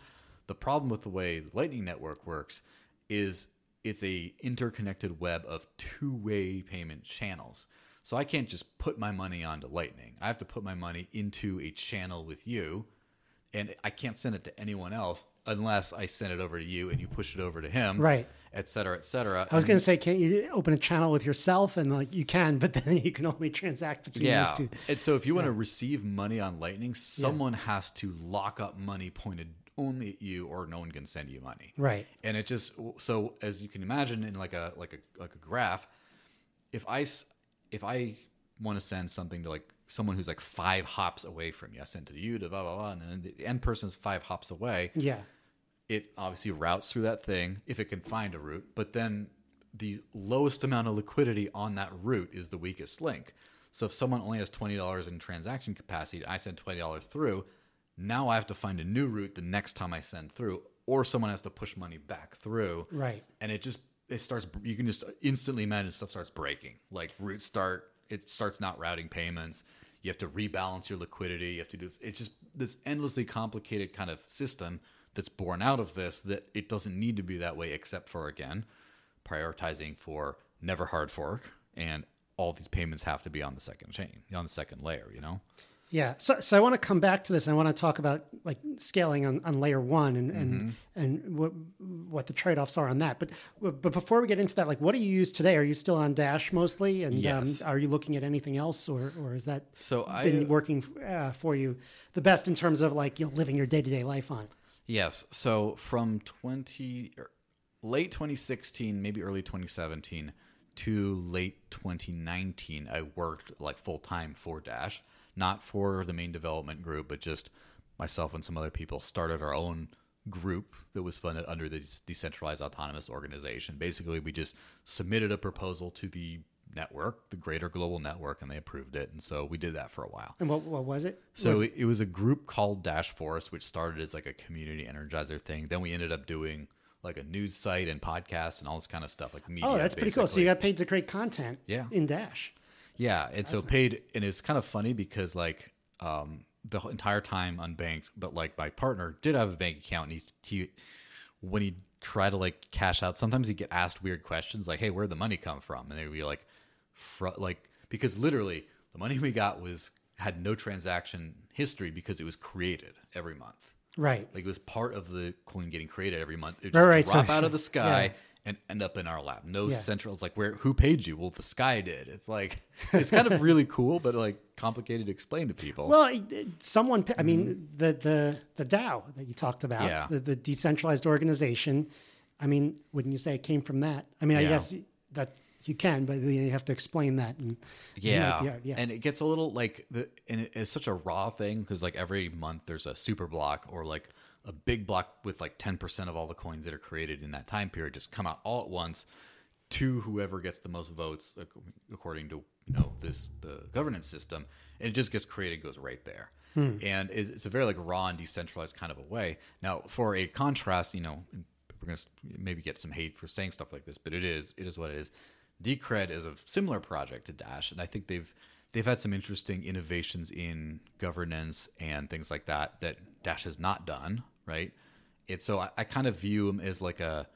The problem with the way the lightning network works is it's a interconnected web of two-way payment channels. So i can't just put my money onto lightning. I have to put my money into a channel with you and I can't send it to anyone else unless I send it over to you and you push it over to him, Right. et cetera, et cetera. I was going to say, can't you open a channel with yourself? And like you can, but then <laughs> you can only transact between yeah. those two. And so if you want to receive money on Lightning, someone has to lock up money pointed only at you, or no one can send you money. Right. And it just so as you can imagine in like a like a like a graph, if I if I want to send something to like someone who's like five hops away from you, I send to you to blah blah blah, and then the end person's five hops away. Yeah. it obviously routes through that thing if it can find a route, but then the lowest amount of liquidity on that route is the weakest link. So if someone only has twenty dollars in transaction capacity, I send twenty dollars through. Now I have to find a new route the next time I send through, or someone has to push money back through. Right. And it just it starts. You can just instantly imagine stuff starts breaking. Like routes start. It starts not routing payments. You have to rebalance your liquidity. You have to do this. It's just this endlessly complicated kind of system that's born out of this. That it doesn't need to be that way, except for again prioritizing for never hard fork and all these payments have to be on the second chain, on the second layer. You know. Yeah. So, so I want to come back to this. I want to talk about like scaling on, on layer one and, and, and what, what the trade-offs are on that. But, but before we get into that, like what do you use today? Are you still on Dash mostly? And Yes. um, are you looking at anything else or, or is that So I been working uh, for you the best in terms of like, you know, living your day-to-day life on? Yes. So from 20 er, late 2016, maybe early 2017 to late 2019, I worked like full time for Dash, not for the main development group, but just myself and some other people started our own group that was funded under the decentralized autonomous organization. Basically, we just submitted a proposal to the network, the greater global network, and they approved it. And so we did that for a while. And what, what was it? So it, it was a group called Dash Force, which started as like a community energizer thing. Then we ended up doing like a news site and podcasts and all this kind of stuff, like media. Oh, that's pretty cool. So you got paid to create content Yeah. in Dash. Yeah, and so paid, and it's kind of funny because like um, the entire time unbanked, but like my partner did have a bank account, and he he when he tried to like cash out, sometimes he'd get asked weird questions like, "Hey, where'd the money come from?" And they'd be like, fr- like because literally the money we got was had no transaction history because it was created every month. Right. Like it was part of the coin getting created every month. It would just right, drop so- out of the <laughs> sky yeah. And end up in our lap. No Yeah. central. It's like where who paid you? Well, the sky did. It's like <laughs> it's kind of really cool, but like complicated to explain to people. Well, it- it- someone, I mean, the the the DAO that you talked about, Mm-hmm. Yeah. the, the decentralized organization. I mean, wouldn't you say it came from that? I mean, I guess that you can, but you have to explain that. And yeah. yeah, yeah. and it gets a little like the and it- it's such a raw thing because like every month there's a super block or like a big block with like 10% of all the coins that are created in that time period just come out all at once to whoever gets the most votes according to you know this the governance system and it just gets created goes right there. Hmm. And it's, it's a very like raw and decentralized kind of a way. Now for a contrast you know we're going to maybe get some hate for saying stuff like this but it is it is what it is. Decred is a similar project to dash and i think they've they've had some interesting innovations in governance and things like that that dash has not done right it's so i, I kind of view them as like a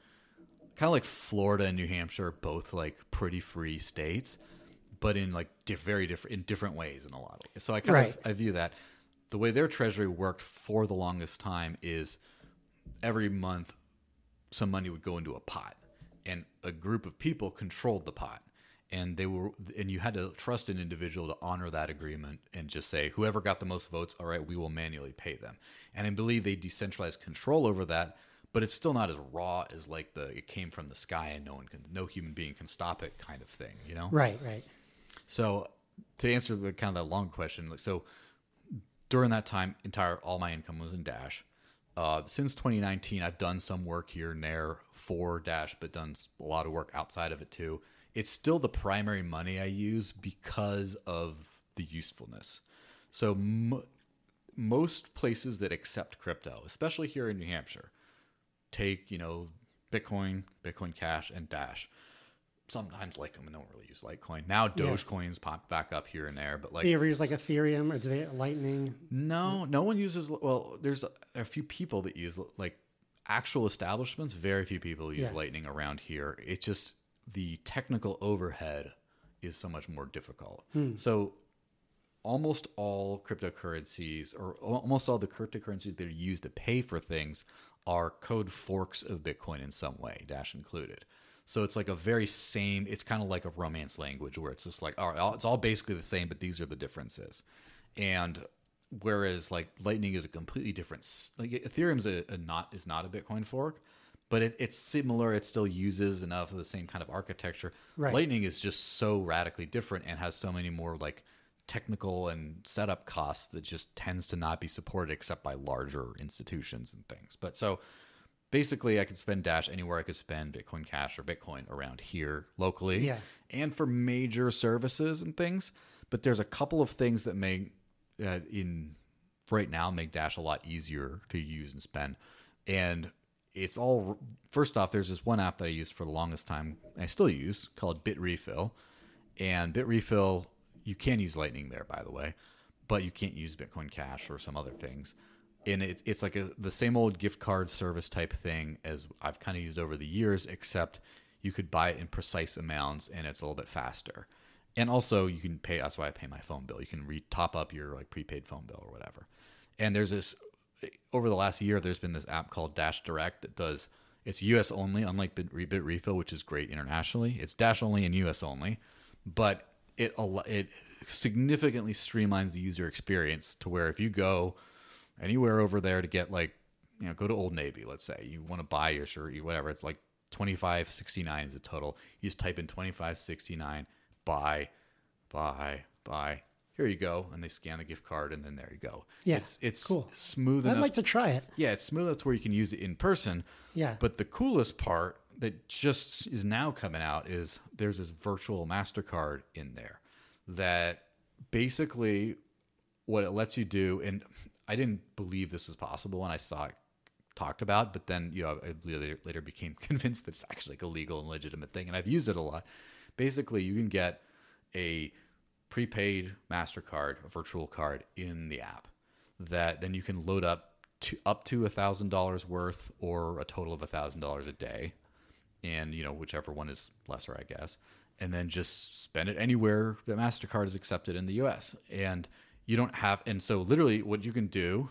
kind of like Florida and New Hampshire both like pretty free states, but in like diff- very different in different ways in a lot of ways. So I kind Right. of I view that the way their treasury worked for the longest time is every month some money would go into a pot and a group of people controlled the pot and they were and you had to trust an individual to honor that agreement and just say whoever got the most votes all right we will manually pay them and i believe they decentralized control over that but it's still not as raw as like the it came from the sky and no one can no human being can stop it kind of thing you know right, right. so to answer the kind of that long question, like so during that time, entire all my income was in Dash. Uh, since 2019, I've done some work here and there for Dash, but done a lot of work outside of it too. It's still the primary money I use because of the usefulness. So m- most places that accept crypto, especially here in New Hampshire, take you know Bitcoin, Bitcoin Cash, and Dash sometimes like them and don't really use Litecoin. Now Dogecoin's popped back up here and there, but like Do you ever use like Ethereum or do they Lightning? no, no one uses. Well, there's a, a few people that use like actual establishments. Very few people use Yeah. Lightning around here. It just the technical overhead is so much more difficult. Hmm. So almost all cryptocurrencies or almost all the cryptocurrencies that are used to pay for things are code forks of Bitcoin in some way, Dash included. So it's like a very same. It's kind of like a romance language where it's just like, all right, it's all basically the same, but these are the differences. And whereas like Lightning is a completely different, like Ethereum's a, a not is not a Bitcoin fork, but it, it's similar. It still uses enough of the same kind of architecture. Right. Lightning is just so radically different and has so many more like technical and setup costs that just tends to not be supported except by larger institutions and things. But so basically I could spend Dash anywhere I could spend Bitcoin Cash or Bitcoin around here locally. Yeah. And for major services and things. But there's a couple of things that make uh, in right now make Dash a lot easier to use and spend. And it's all first off, there's this one app that I used for the longest time, I still use called Bitrefill And Bitrefill you can use Lightning there, by the way, but you can't use Bitcoin Cash or some other things. And it, it's like a, the same old gift card service type thing as I've kind of used over the years, except you could buy it in precise amounts and it's a little bit faster. and also you can pay. That's why I pay my phone bill. You can re top up your like prepaid phone bill or whatever. And there's this over the last year. There's been this app called Dash Direct that does. It's U.S. only, unlike Bit, Bitrefill, which is great internationally. It's Dash only and U.S. only, but it it significantly streamlines the user experience to where if you go anywhere over there to get like you know go to Old Navy, let's say you want to buy your shirt, whatever, it's like twenty five sixty nine is the total. You just type in twenty five sixty nine, buy, buy, buy. Here you go, and they scan the gift card, and then there you go. Yeah, it's it's cool. smooth I'd enough. like to try it. Yeah, it's smooth enough to where you can use it in person. Yeah. But the coolest part that just is now coming out is there's this virtual MasterCard in there that basically what it lets you do, and I didn't believe this was possible when I saw it talked about, but then you know I later, later became <laughs> convinced that it's actually like a legal and legitimate thing, and I've used it a lot. Basically, you can get a prepaid Mastercard, a virtual card in the app that then you can load up to up to a thousand dollars worth or a total of a thousand dollars a day, and you know whichever one is lesser, I guess, and then just spend it anywhere that Mastercard is accepted in the U.S. and you don't have and so literally what you can do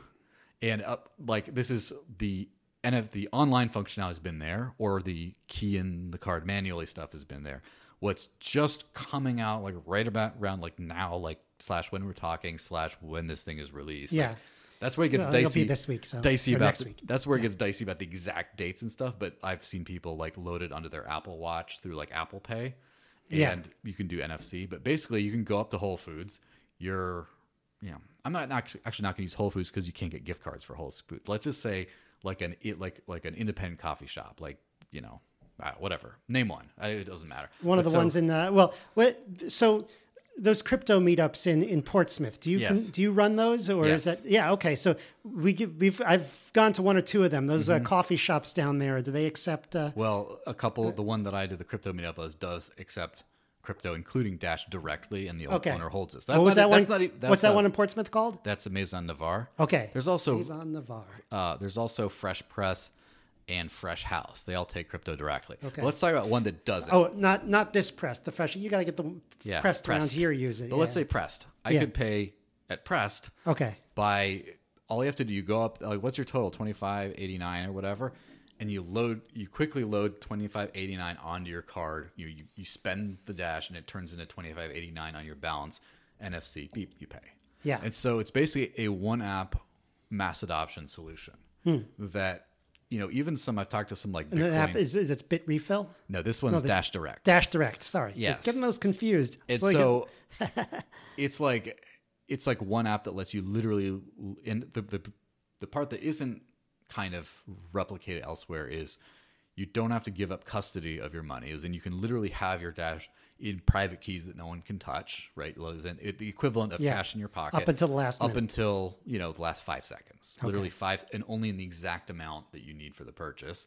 and up like this is the and if the online functionality has been there or the key in the card manually stuff has been there what's just coming out like right about around like now like slash when we're talking slash when this thing is released like, Yeah. that's where it gets Well, dicey this week, so- dicey or about next the- week. that's where it gets dicey about the exact dates and stuff but i've seen people like load it onto their apple watch through like apple pay and Yeah. you can do nfc but basically you can go up to whole foods you're you know, I'm not actually, actually not going to use Whole Foods because you can't get gift cards for Whole Foods. Let's just say like an it like like an independent coffee shop, like you know, uh, whatever. Name one. I, it doesn't matter. One of the so- ones in the well, what so those crypto meetups in in Portsmouth. Do you Yes. can, do you run those or is that yeah okay? So we we've I've gone to one or two of them. Those Mm-hmm. uh, coffee shops down there. Do they accept? Uh, Well, a couple. The one that I did the crypto meetup was does accept crypto, including Dash directly, and the okay. owner holds it. So what was that one? that's not that's what's that a- one in Portsmouth called? That's a Maison Navarre. Okay. There's also He's on Navarre. uh, there's also Fresh Press and Fresh House. They all take crypto directly. Okay. But let's talk about one that doesn't. Oh, not not this pressed. The fresh. You got to get the yeah, pressed, around Pressed. here. Use it. But let's say Pressed. I Yeah. could pay at Pressed okay. by all you have to do you go up like what's your total 2589 or whatever and you load you quickly load 2589 onto your card you, you you spend the dash and it turns into 2589 on your balance nfc beep you pay Yeah. and so it's basically a one app mass adoption solution hmm. that you know even some i've talked to some like. And app Bitcoin- is is it's Bitrefill. no this one's this- dash direct Dash Direct. Sorry. Yes. Getting those confused. it's like a- <laughs> it's like it's like one app that lets you literally and the, the the part that isn't kind of replicated elsewhere is you don't have to give up custody of your money as in you can literally have your dash in private keys that no one can touch right as in it, the equivalent of Yeah. cash in your pocket Up until the last up minute. until you know the last five seconds literally five and only in the exact amount that you need for the purchase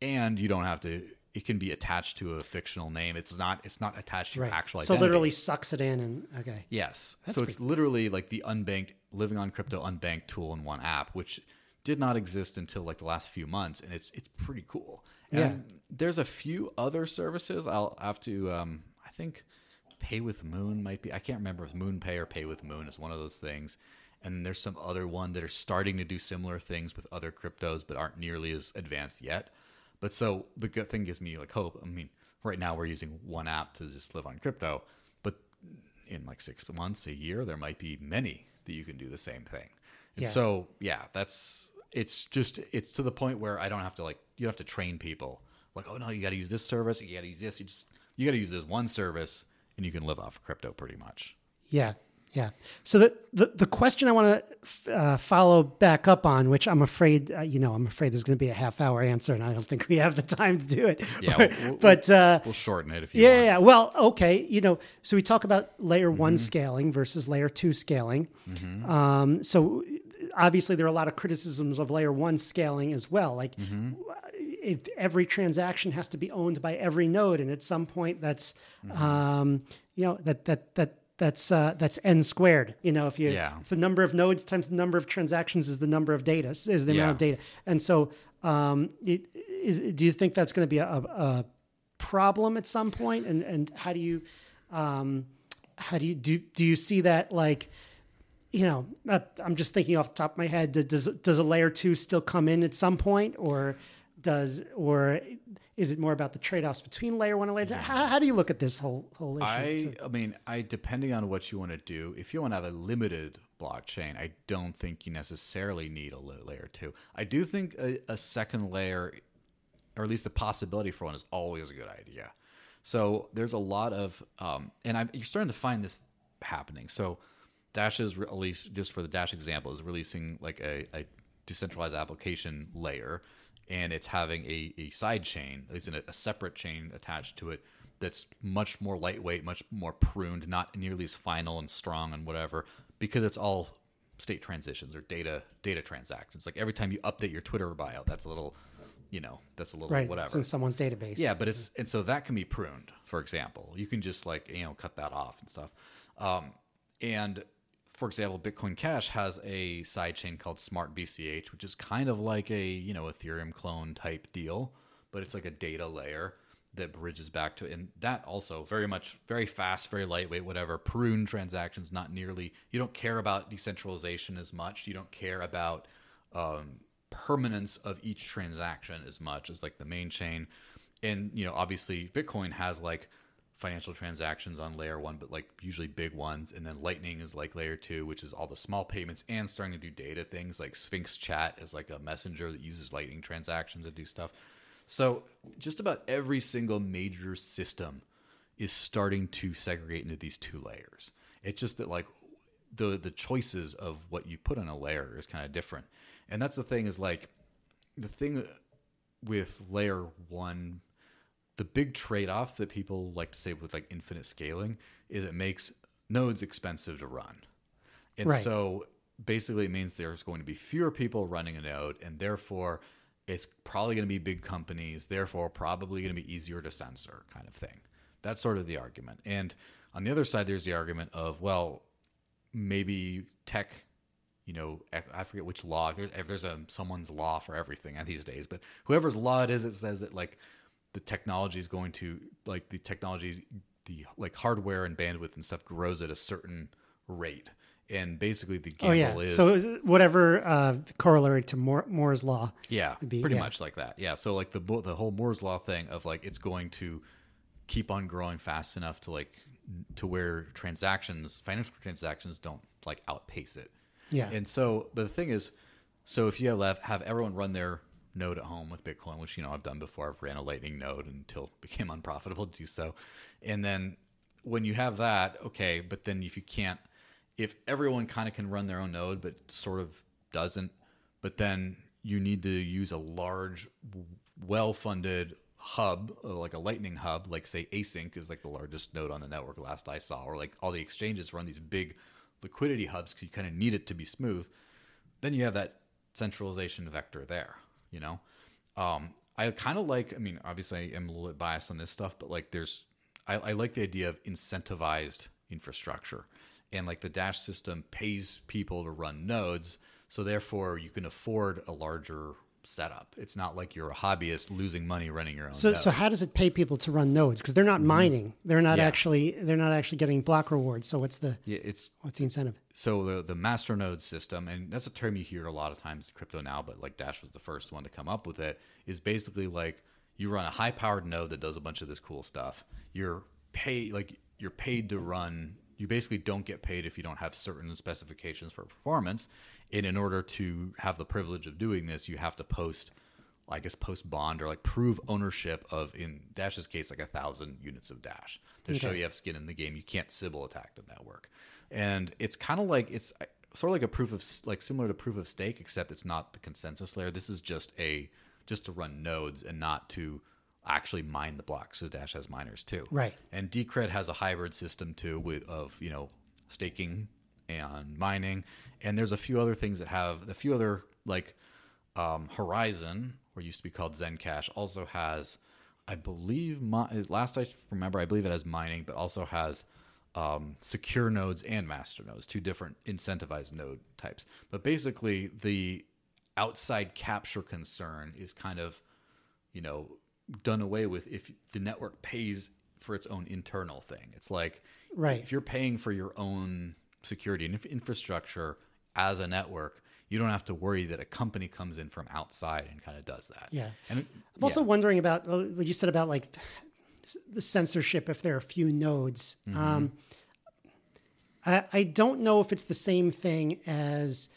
and you don't have to it can be attached to a fictional name it's not it's not attached to your right. actual so identity literally sucks it in and okay. Yes. so it's literally like the unbanked living on crypto unbanked tool in one app, which did not exist until like the last few months, and it's it's pretty cool. And there's a few other services. I'll have to um, I think Pay with Moon might be I can't remember if Moon Pay or Pay with Moon is one of those things. And there's some other one that are starting to do similar things with other cryptos but aren't nearly as advanced yet. But so the good thing gives me like hope. I mean, right now we're using one app to just live on crypto, but in like six months, a year, there might be many that you can do the same thing. And Yeah. so, yeah, that's it's just it's to the point where I don't have to like you don't have to train people like oh no you got to use this service you got to use this you just you got to use this one service and you can live off crypto pretty much. Yeah, yeah. So the the, the question I want to uh, follow back up on, which I'm afraid, uh, you know, I'm afraid there's going to be a half hour answer, and I don't think we have the time to do it. Yeah, we'll- we'll- but uh, We'll shorten it if you yeah, want. yeah. Well, okay. You know, so we talk about layer one Mm-hmm. scaling versus layer two scaling. Um, so obviously, there are a lot of criticisms of layer one scaling as well. Like, Mm-hmm. if every transaction has to be owned by every node, and at some point, that's, Mm-hmm. um, you know, that that that. That's uh, that's n squared. You know, if you Yeah. it's the number of nodes times the number of transactions is the number of data is the Yeah. amount of data. And so, um, it, is, do you think that's going to be a, a problem at some point? And and how do you um, how do you do? Do you see that like? You know, I'm just thinking off the top of my head. Does does a layer two still come in at some point, or does or is it more about the trade offs between layer one and layer two? How, how do you look at this whole whole issue? I, I mean, I depending on what you want to do. If you want to have a limited blockchain, I don't think you necessarily need a layer two. I do think a, a second layer, or at least the possibility for one, is always a good idea. So there's a lot of, um, and I'm, you're starting to find this happening. So Dash is at least just for the Dash example is releasing like a, a decentralized application layer and it's having a, a side chain, at least in a, a, separate chain attached to it that's much more lightweight, much more pruned, not nearly as final and strong and whatever, because it's all state transitions or data data transactions. Like every time you update your Twitter bio, that's a little, you know, that's a little right, whatever. It's in someone's database. Yeah, but it's and so that can be pruned. For example, you can just like you know cut that off and stuff. Um, and for example, Bitcoin Cash has a sidechain called Smart BCH, which is kind of like a you know Ethereum clone type deal, but it's like a data layer that bridges back to and that also very much very fast, very lightweight, whatever. Prune transactions, not nearly. You don't care about decentralization as much. You don't care about um, permanence of each transaction as much as like the main chain. And you know, obviously, Bitcoin has like financial transactions on layer one, but like usually big ones. And then Lightning is like layer two, which is all the small payments and starting to do data things like Sphinx Chat is like a messenger that uses Lightning transactions to do stuff. So just about every single major system is starting to segregate into these two layers. It's just that like the the choices of what you put on a layer is kind of different. And that's the thing is like the thing with layer one the big trade off that people like to say with like infinite scaling is it makes nodes expensive to run. And right. so basically it means there's going to be fewer people running a node and therefore it's probably going to be big companies, therefore probably going to be easier to censor kind of thing. That's sort of the argument. And on the other side there's the argument of well maybe tech you know, I forget which law. If there's a someone's law for everything these days, but whoever's law it is, it says that like the technology is going to like the technology the like hardware and bandwidth and stuff grows at a certain rate and basically the gamble oh, yeah. is so whatever uh, corollary to Moore, Moore's law. Yeah, be, pretty yeah. much like that. Yeah, so like the the whole Moore's law thing of like it's going to keep on growing fast enough to like to where transactions, financial transactions, don't like outpace it. Yeah, and so but the thing is, so if you have have everyone run their node at home with Bitcoin, which you know I've done before. I've ran a Lightning node until it <laughs> became unprofitable to do so. And then when you have that, okay, but then if you can't, if everyone kind of can run their own node, but sort of doesn't, but then you need to use a large, well-funded hub, uh, like a Lightning hub, like say ACINQ is like the largest node on the network last I saw, or like all the exchanges run these big liquidity hubs because you kind of need it to be smooth. Then you have that centralization vector there you know? Um, i kind of like i mean obviously i am a little bit biased on this stuff but like there's I, I like the idea of incentivized infrastructure and like the dash system pays people to run nodes so therefore you can afford a larger setup. It's not like you're a hobbyist losing money running your own. So, node. so how does it pay people to run nodes? Because they're not mm-hmm. mining. They're not yeah. actually. They're not actually getting block rewards. So what's the? Yeah, it's what's the incentive? So the the master node system, and that's a term you hear a lot of times in crypto now, but like Dash was the first one to come up with it. Is basically like you run a high powered node that does a bunch of this cool stuff. You're paid like you're paid to run you basically don't get paid if you don't have certain specifications for performance. And in order to have the privilege of doing this, you have to post, I guess, post bond or like prove ownership of, in Dash's case, like a thousand units of Dash to okay. show you have skin in the game. You can't Sybil attack the network. And it's kind of like, it's sort of like a proof of, like similar to proof of stake, except it's not the consensus layer. This is just a, just to run nodes and not to actually mine the blocks because Dash has miners too. Right. And Decred has a hybrid system too with of you know staking and mining, and there's a few other things that have a few other like um, Horizen, or used to be called Zencash, also has. I believe my last I remember, I believe it has mining, but also has um, secure nodes and master nodes, two different incentivized node types. But basically, the outside capture concern is kind of, you know, done away with if the network pays for its own internal thing. It's like Right. if you're paying for your own security and infrastructure as a network, you don't have to worry that a company comes in from outside and kind of does that. Yeah. And it- I'm also wondering about uh, what you said about like the censorship if there are a few nodes. Mm-hmm. Um, I, I don't know if it's the same thing as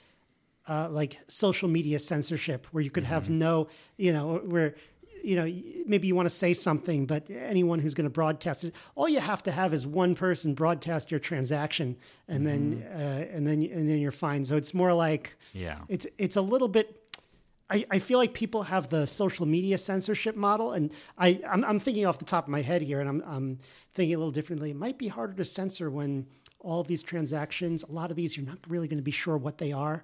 uh, like social media censorship, where you could have Mm-hmm. no, you know, where you know maybe you want to say something, but anyone who's going to broadcast it, all you have to have is one person broadcast your transaction, and then Mm-hmm. uh, and then and then you're fine. So it's more like Yeah. it's it's a little bit I, I feel like people have the social media censorship model, and I I'm, I'm thinking off the top of my head here, and I'm I'm thinking a little differently. It might be harder to censor when all of these transactions, a lot of these, you're not really going to be sure what they are,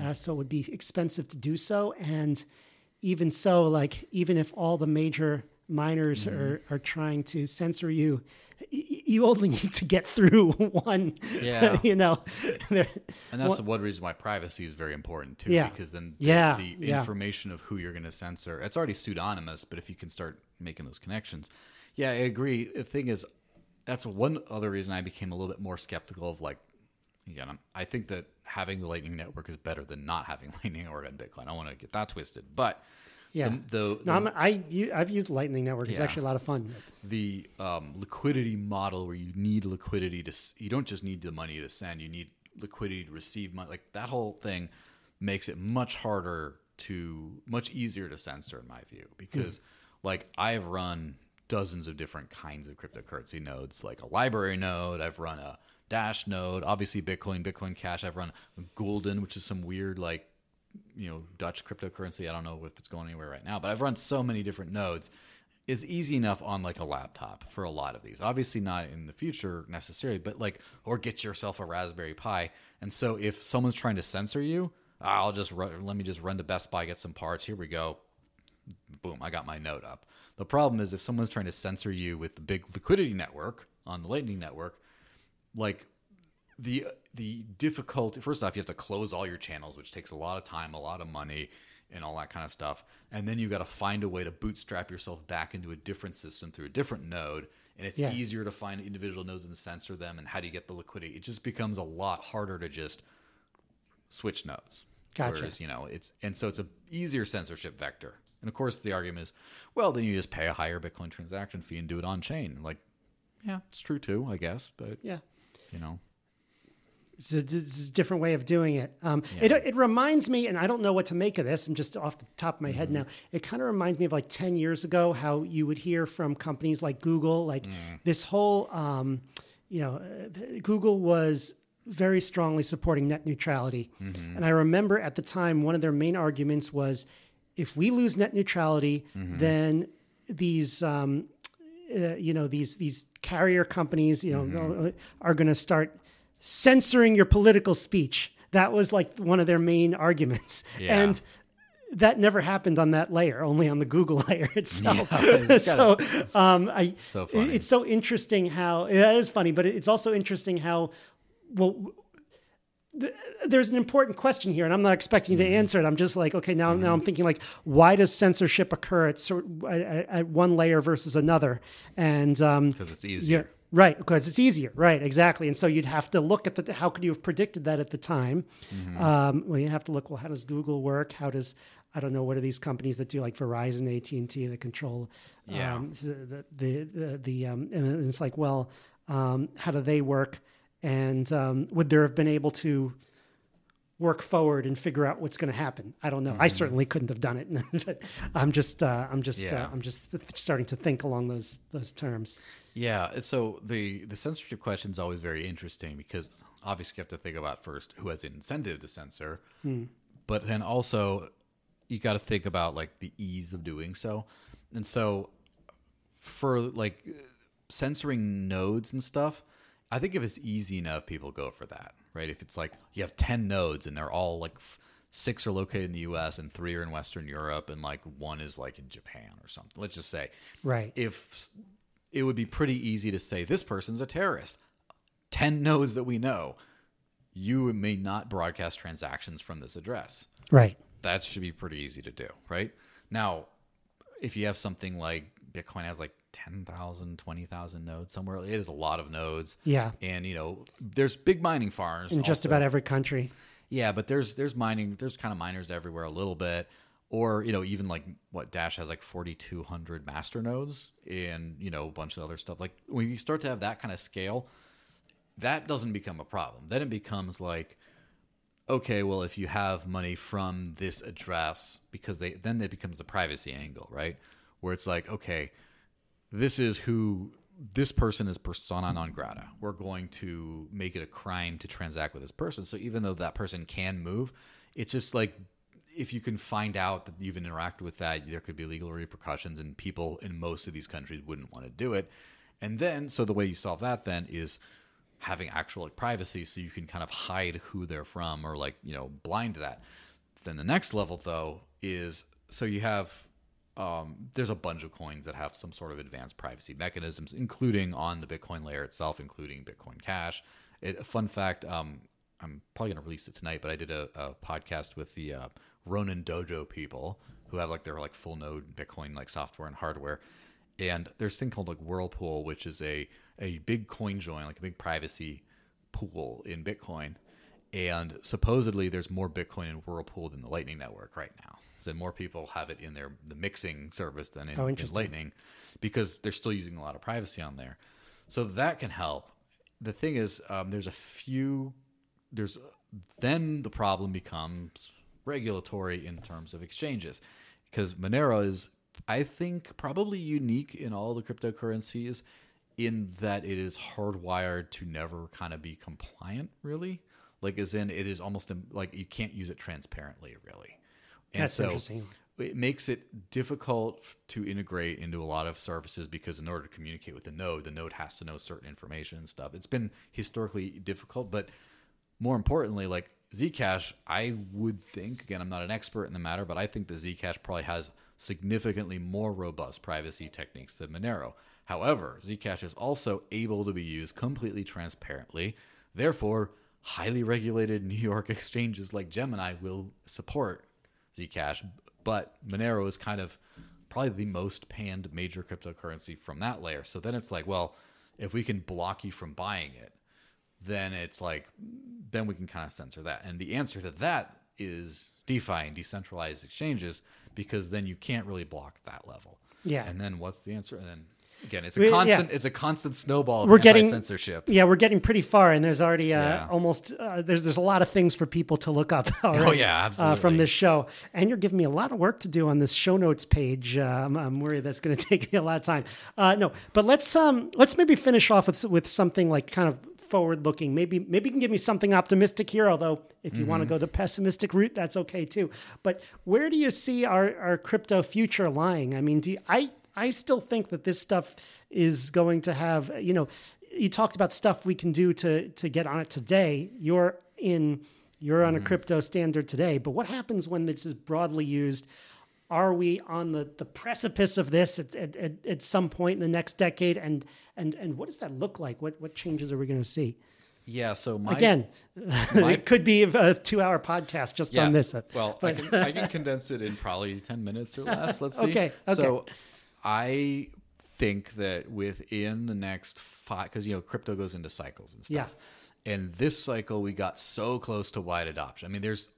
uh, so it would be expensive to do so. And even so, like even if all the major miners mm-hmm. are are trying to censor you, y- you only <laughs> need to get through <laughs> one. Yeah. <laughs> you know. And that's the one reason why privacy is very important too. Yeah. Because then the, Yeah, the yeah. information of who you're going to censor, it's already pseudonymous, but if you can start making those connections. Yeah, I agree. The thing is, that's one other reason I became a little bit more skeptical of like, again, I think that having the Lightning Network is better than not having <laughs> Lightning Network on Bitcoin. I want to get that twisted. But Yeah. the, the, No, I'm, I I've used Lightning Network. It's Yeah. actually a lot of fun. the um, liquidity model where you need liquidity to you don't just need the money to send you need liquidity to receive money like that whole thing makes it much harder to much easier to censor in my view because like i've run dozens of different kinds of cryptocurrency nodes like a LBRY node i've run a dash node obviously bitcoin bitcoin cash i've run Gulden which is some weird like you know Dutch cryptocurrency. I don't know if it's going anywhere right now, but I've run so many different nodes. It's easy enough on like a laptop for a lot of these. Obviously not in the future necessarily, but like or get yourself a Raspberry Pi. And so if someone's trying to censor you, I'll just let me just run to Best Buy get some parts. Here we go. Boom, I got my node up. The problem is if someone's trying to censor you with the big liquidity network on the Lightning network, like the the difficulty first off you have to close all your channels which takes a lot of time a lot of money and all that kind of stuff. And then you got to find a way to bootstrap yourself back into a different system through a different node. And it's Yeah. easier to find individual nodes and censor them and how do you get the liquidity. It just becomes a lot harder to just switch nodes. Gotcha. whereas you know it's and so it's a easier censorship vector. And of course the argument is well then you just pay a higher bitcoin transaction fee and do it on chain. Like yeah. it's true too i guess but Yeah. You know It's a, it's a different way of doing it. Um, it. It reminds me, and I don't know what to make of this. I'm just off the top of my head now. It kind of reminds me of like 10 years ago, how you would hear from companies like Google, like this whole, um, you know, uh, Google was very strongly supporting net neutrality. And I remember at the time, one of their main arguments was if we lose net neutrality, then these, um, uh, you know, these, these carrier companies, you know, are going to start censoring your political speech. That was like one of their main arguments. Yeah. And that never happened on that layer, only on the Google <laughs> layer itself. <laughs> Yeah, so um, I, So funny. it's so interesting how that is funny, but it's also interesting how well th- there's an important question here, and I'm not expecting you Mm-hmm. to answer it. I'm just like, okay, now, now I'm thinking like, why does censorship occur at, sort at, at one layer versus another? And um, because it's easier. yeah, right, because it's easier, right? Exactly. And so you'd have to look at the how could you have predicted that at the time? Mm-hmm. Um, well, you have to look. Well, how does Google work? How does I don't know what are these companies that do like Verizon, AT and T that control Yeah. um, the the the, the um, and it's like, well, um, how do they work? And um, would there have been able to work forward and figure out what's going to happen? I don't know. I certainly couldn't have done it. <laughs> but I'm just uh, I'm just Mm-hmm. Yeah. uh, I'm just th- starting to think along those those terms. Yeah. So the the censorship question is always very interesting because obviously you have to think about first who has incentive to censor, but then also you got to think about like the ease of doing so, and so for like censoring nodes and stuff. I think if it's easy enough, people go for that, right? If it's like you have 10 nodes and they're all like f- six are located in the US and three are in Western Europe and like one is like in Japan or something, let's just say. Right. If it would be pretty easy to say this person's a terrorist, 10 <laughs> nodes that we know, you may not broadcast transactions from this address Right. that should be pretty easy to do, right? Now, if you have something like Bitcoin has like 10,000, 20,000 nodes somewhere. It is a lot of nodes. Yeah. And, you know, there's big mining farms. in just also. about every country. Yeah, but there's there's mining there's kind of miners everywhere a little bit, or you know even like what Dash has like 4,200 master nodes and you know a bunch of other stuff. Like when you start to have that kind of scale, that doesn't become a problem. Then it becomes like, okay, well if you have money from this address, because they then it becomes the privacy angle, right? Where it's like, okay, this is who this person is persona non grata. We're going to make it a crime to transact with this person. So even though that person can move, it's just like if you can find out that you've interacted with that, there could be legal repercussions, and people in most of these countries wouldn't want to do it. And then, so the way you solve that then is having actual like privacy, so you can kind of hide who they're from or like you know blind that. Then the next level though is so you have um, there's a bunch of coins that have some sort of advanced privacy mechanisms, including on the Bitcoin layer itself, including Bitcoin Cash. It, fun fact, um, I'm probably going to release it tonight, but I did a, a podcast with the uh, Ronin Dojo people who have like their like full node Bitcoin like software and hardware. And there's a thing called like Whirlpool, which is a a big coin join, like a big privacy pool in Bitcoin. And supposedly there's more Bitcoin in Whirlpool than the Lightning Network right now. So more people have it in their the mixing service than in, Oh, in. Lightning because they're still using a lot of privacy on there. So that can help. The thing is, um, there's a few. There's then the problem becomes regulatory in terms of exchanges, because Monero is, I think, probably unique in all the cryptocurrencies, in that it is hardwired to never kind of be compliant, really. Like, as in, it is almost like you can't use it transparently, really. And That's so interesting. it makes it difficult to integrate into a lot of services because in order to communicate with the node, the node has to know certain information and stuff. It's been historically difficult, but more importantly, like Zcash, I would think again, I'm not an expert in the matter, but I think that Zcash probably has significantly more robust privacy techniques than Monero. However, Zcash is also able to be used completely transparently. Therefore, highly regulated New York <laughs> exchanges like Gemini will support Zcash, but Monero is kind of probably the most panned major cryptocurrency from that layer. So then it's like, well, if we can block you from buying it, then it's like, then we can kind of censor that. And the answer to that is DeFi and decentralized exchanges, because then you can't really block that level. Yeah. And then what's the answer? And then again, it's a We- yeah. constant, it's a constant snowball of We're getting- censorship. Yeah, we're getting pretty far, and there's already uh, Yeah. almost uh, there's there's a lot of things for people to look up. <laughs> Already, yeah, Uh, from this show, and you're giving me a lot of work to do on this show notes page. Uh, I'm, I'm worried that's going <laughs> to take me a lot of time. Uh, no, but let's um let's maybe finish off with with something like kind of forward looking. Maybe maybe you can give me something optimistic here. Although if you Mm-hmm. want to go the pessimistic route, that's okay too. But where do you see our our crypto future lying? I mean, do you, I I still think that this stuff is going to have you know. You talked about stuff we can do to to get on it today. You're in you're on a mm-hmm. crypto standard today, but what happens when this is broadly used? Are we on the, the precipice of this at, at, at, at some point in the next decade? And and and what does that look like? What what changes are we going to see? Yeah. So my, Again, <laughs> it could be a two hour podcast just on this. Well, I can, I can condense it in probably 10 minutes or less. <laughs> Let's see. Okay, okay. So I think that within the next five, because, you know, crypto goes into cycles and stuff. Yeah. And this cycle, we got so close to wide adoption. I mean, there's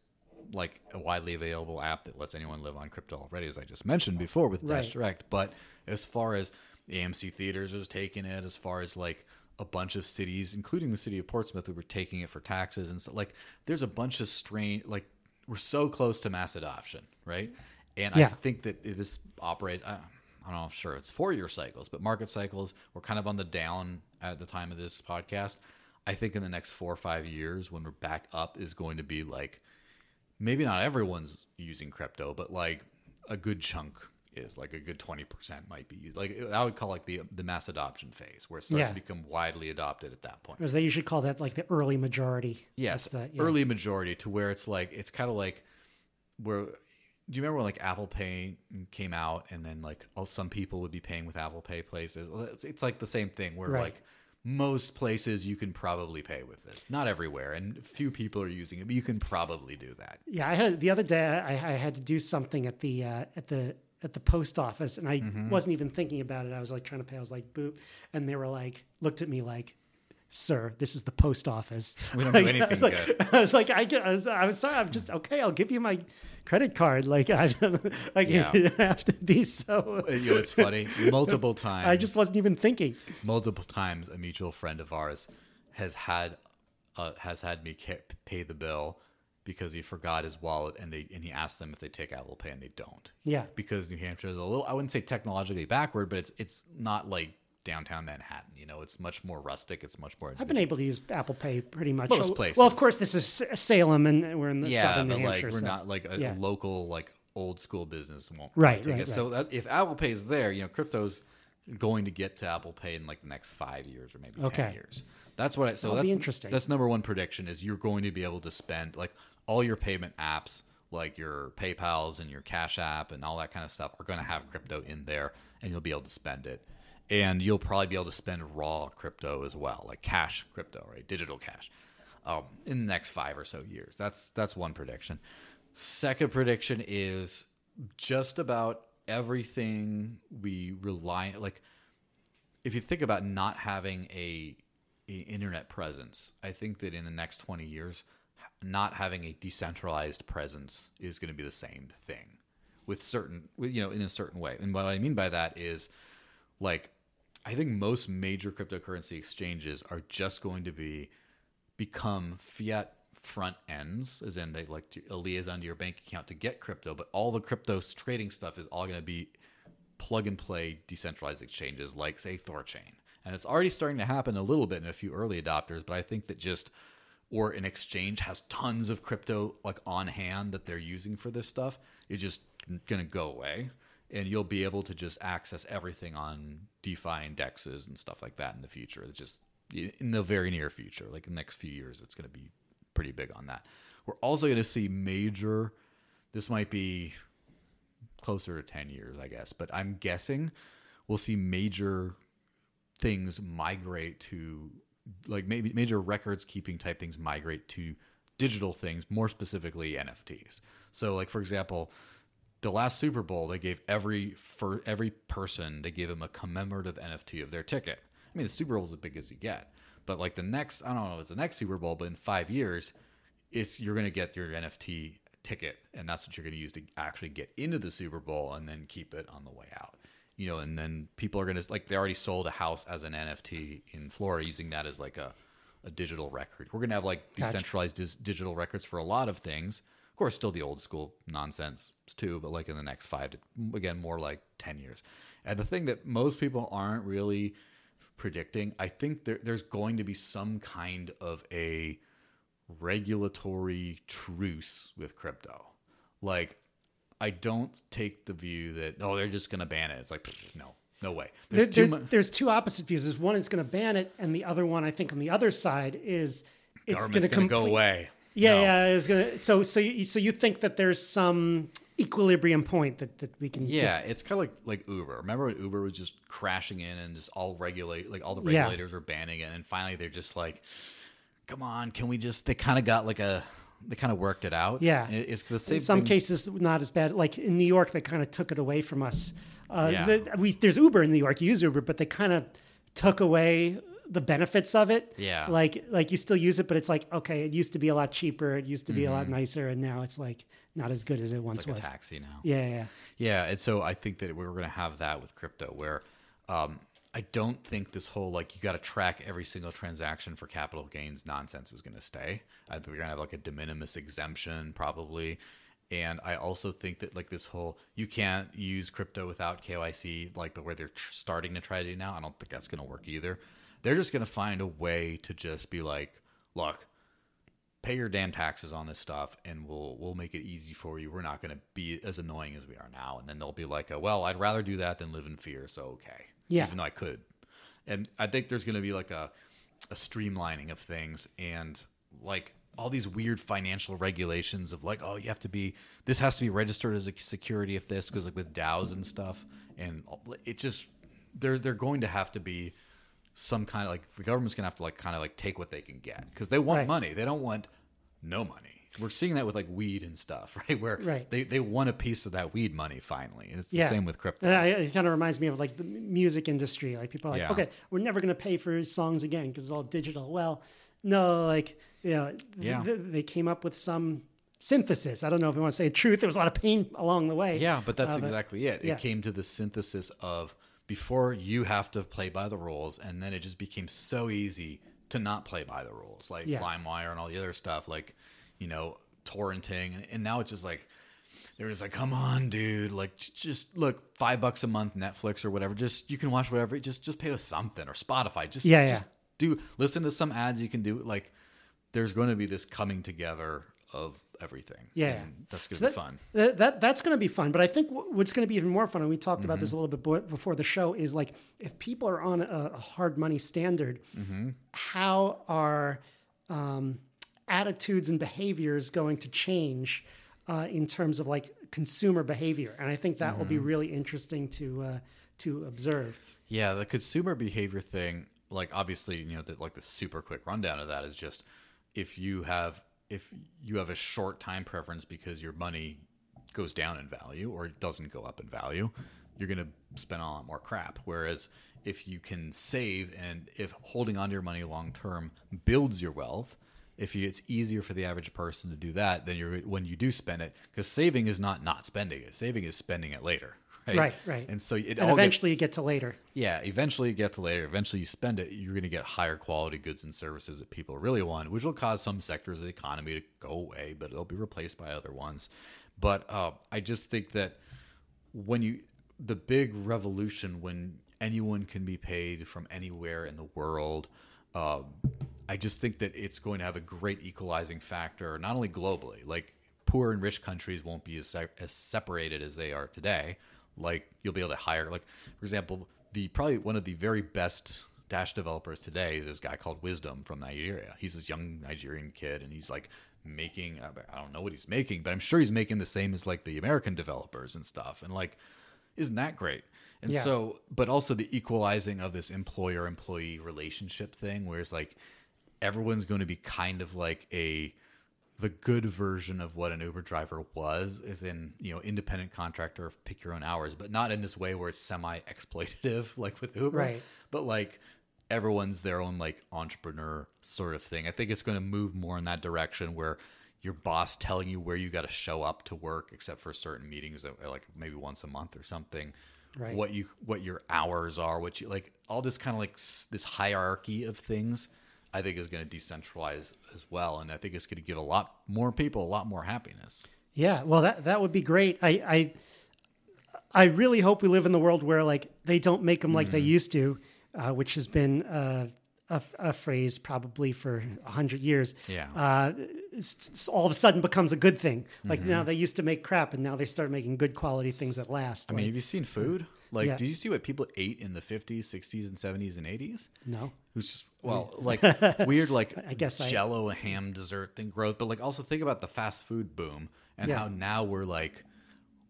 like a widely available app that lets anyone live on crypto already, as I just mentioned before with Right. Dash Direct. But as far as AMC theaters was taking it, as far as like a bunch of cities, including the city of Portsmouth, who were taking it for taxes and so like there's a bunch of strain like we're so close to mass adoption, right? And I think that this operates. I, I don't sure it's four year cycles, but market cycles were kind of on the down at the time of this podcast. I think in the next four or five years, when we're back up, is going to be like maybe not everyone's using crypto, but like a good chunk is like a good 20% might be used. Like I would call like the the mass adoption phase where it starts Yeah. to become widely adopted at that point. As they usually call that like the early majority. Yes, the- yeah. early majority to where it's like it's kind of like where do you remember when like Apple Pay came out and then like some people would be paying with Apple Pay places? It's, it's like the same thing where Right. like most places you can probably pay with this, not everywhere, and few people are using it, but you can probably do that. Yeah, I had the other day. I, I had to do something at the uh, at the at the post office, and I Mm-hmm. wasn't even thinking about it. I was like trying to pay. I was like, boop, and they were like, looked at me like. Sir, this is the post office. We don't <laughs> do Like, I was like, good. <laughs> I was like, I, get- I was, I was sorry. I'm just okay. I'll give you my credit card. Like, I, <laughs> like Yeah. you have to be so. You know, it's funny. Multiple times. I just wasn't even thinking. multiple times a mutual friend of ours has had uh, has had me pay the bill because he forgot his wallet and they and he asked them if they take Apple Pay and they don't. Yeah. Because New Hampshire is a little I wouldn't say technologically backward, but it's it's not like downtown Manhattan. You know, it's much more rustic. It's much more. I've been able to use Apple Pay pretty much. Most places. Well, of course, this is Salem, and we're in the yeah, southern but like we're so- not like a yeah. local like old school business won't Right, take right, it. So that, if Apple Pay is there, you know, crypto's going to get to Apple Pay in like the next five years or maybe Okay. ten years. That's what I so That'll be that's interesting. That's number one prediction is you're going to be able to spend like all your payment apps, like your PayPal's and your Cash App and all that kind of stuff, are going to have crypto in there, and you'll be able to spend it. And you'll probably be able to spend raw crypto as well, like cash crypto, right? Digital cash, um, in the next five or so years. That's that's one prediction. Second prediction is just about everything we rely like if you think about not having a, a internet presence, I think that in the next 20 years, not having a decentralized presence is going to be the same thing with certain, you know, in a certain way. And what I mean by that is like, I think most major cryptocurrency exchanges are just going to be become fiat front ends, as in they like to liaison to your bank account to get crypto, but all the crypto trading stuff is all going to be plug and play decentralized exchanges like say Thorchain. And it's already starting to happen a little bit in a few early adopters, but I think that just or an exchange has tons of crypto like on hand that they're using for this stuff is just going to go away and you'll be able to just access everything on DeFi and dexes and stuff like that in the future. It's just in the very near future, like the next few years, it's going to be pretty big on that. We're also going to see major. This might be closer to 10 years, I guess, but I'm guessing we'll see major things migrate to like maybe major records keeping type things migrate to digital things, more specifically NFTs. So like for example, the last Super Bowl they gave every for every person they gave them a commemorative NFT of their ticket. I mean the Super Bowl is as big as you get. But like the next I don't know if it's the next Super Bowl, but in five years, it's you're gonna get your NFT ticket and that's what you're gonna use to actually get into the Super Bowl and then keep it on the way out you know, and then people are gonna like they already sold a house as an NFT in Florida using that as like a, a digital record. We're gonna have like decentralized dis- digital records for a lot of things. Of course, still the old school nonsense too, but like in the next five to again more like ten years. And the thing that most people aren't really predicting, I think there, there's going to be some kind of a regulatory truce with crypto. Like I don't take the view that oh they're just going to ban it. It's like pfft, no, no way. There, There's too there- much. there's two opposite views. There's one it's going to ban it, and the other one I think on the other side is it's going to going to go away. Yeah, No. yeah. It's gonna, so so you, so you think that there's some equilibrium point that, that we can get- Yeah, it's kind of like like Uber. Remember when Uber was just crashing in and just all regulate like all the Yeah. regulators were banning it, and finally they're just like, "Come on, can we just?" They kind of got like a they kind of worked it out. Yeah. It- it's the same. in some thing- cases not as bad. Like in New York, they kind of took it away from us. Uh, Yeah. the- we, there's Uber in New York. You use Uber, but they kind of took away the benefits of it. Yeah. Like like you still use it, but it's like okay, it used to be a lot cheaper. It used to be a Mm-hmm. lot nicer, and now it's like not as good as it once It's like was. a taxi now. Yeah, yeah. Yeah, and so I think that we're going to have that with crypto, where um, I don't think this whole like you got to track every single transaction for capital gains nonsense is going to stay. I think we're going to have like a de minimis exemption probably, and I also think that like this whole you can't use crypto without KYC, like the way they're tr- starting to try to do now. I don't think that's going to work either. They're just going to find a way to just be like, look, pay your damn taxes on this stuff and we'll we'll make it easy for you. We're not going to be as annoying as we are now. And then they'll be like, oh, well, I'd rather do that than live in fear. So okay, Yeah. even though I could. And I think there's going to be like a a streamlining of things and like all these weird financial regulations of like, oh, you have to be this has to be registered as a security if this because like with DAOs and stuff, and uh, it just they're they're going to have to be some kind of like the government's gonna have to like kind of like take what they can get because they want Right. money. They don't want no money. we're seeing that with like weed and stuff, <laughs> right? Where Right. they they want a piece of that weed money finally, and it's the Yeah. same with crypto. I, it kind of reminds me of like the music industry. Like people are like, Yeah. okay, we're never to pay for songs again because it's all digital. Well, no, like, you know, Yeah. th- they came up with some synthesis. I don't know if you want to say truth. There was a lot of pain along the way. Yeah, but that's Uh, exactly it. yeah. It came to the synthesis of before you have to play by the rules, and then it just became so easy to not play by the rules, like Yeah. LimeWire and all the other stuff, like you know torrenting, and, and now it's just like they're just like, come on, dude, like just look, five bucks a month, Netflix or whatever, just you can watch whatever, just just pay us something or Spotify, just Yeah, just yeah. do listen to some ads you can do, like there's going to be this coming together of everything, Yeah. and that's going to So be fun. That, that that's going to be fun. But I think what's going to be even more fun, and we talked about Mm-hmm. this a little bit bo- before the show, is like if people are on a, a hard money standard, Mm-hmm. how are um, attitudes and behaviors going to change uh, in terms of like consumer behavior? And I think that will Mm-hmm. be really interesting to uh, to observe. Yeah, the consumer behavior thing, like obviously, you know, the, like the super quick rundown of that is just if you have if you have a short time preference because your money goes down in value or it doesn't go up in value, you're going to spend a lot more crap. Whereas if you can save and if holding on to your money long term builds your wealth, if you, it's easier for the average person to do that, then you're when you do spend it because saving is not not spending it. Saving is spending it later. Right, Right, right. And so it And all eventually, gets, you get to later. yeah, eventually you get to later. Eventually you spend it, you're going to get higher quality goods and services that people really want, which will cause some sectors of the economy to go away, but it'll be replaced by other ones. But uh, I just think that when you, the big revolution when anyone can be paid from anywhere in the world, um, I just think that it's going to have a great equalizing factor, not only globally, like poor and rich countries won't be as, se- as separated as they are today. Like you'll be able to hire, like for example, the probably one of the very best Dash developers today is this guy called Wisdom from Nigeria. He's this young Nigerian kid, and he's like making I don't know what he's making, but I'm sure he's making the same as like the American developers and stuff. And like, isn't that great? And Yeah. so, but also the equalizing of this employer employee relationship thing, where it's like everyone's going to be kind of like a the good version of what an Uber driver was, is in you know independent contractor, pick your own hours, but not in this way where it's semi exploitative <laughs> like with Uber, Right. But like everyone's their own like entrepreneur sort of thing. I think it's going to move more in that direction where your boss telling you where you got to show up to work, except for certain meetings, uh, like maybe once a month or something. Right. What you what your hours are, what you like, all this kind of like s- this hierarchy of things. I think is going to decentralize as well, and I think it's going to give a lot more people a lot more happiness. Yeah, well, that that would be great. I I, I really hope we live in the world where like they don't make them like they Mm-hmm. used to, uh, which has been uh, a, a phrase probably for a hundred years. Yeah. uh, all of a sudden becomes a good thing. Like Mm-hmm. now they used to make crap, and now they start making good quality things that last. I mean, have you seen food? Like, Yeah. do you see what people ate in the 50s, 60s, and 70s and 80s? no, Who's just, well, <laughs> like weird, like I guess I- Jello ham dessert thing growth, but like also think about the fast food boom and Yeah. how now we're like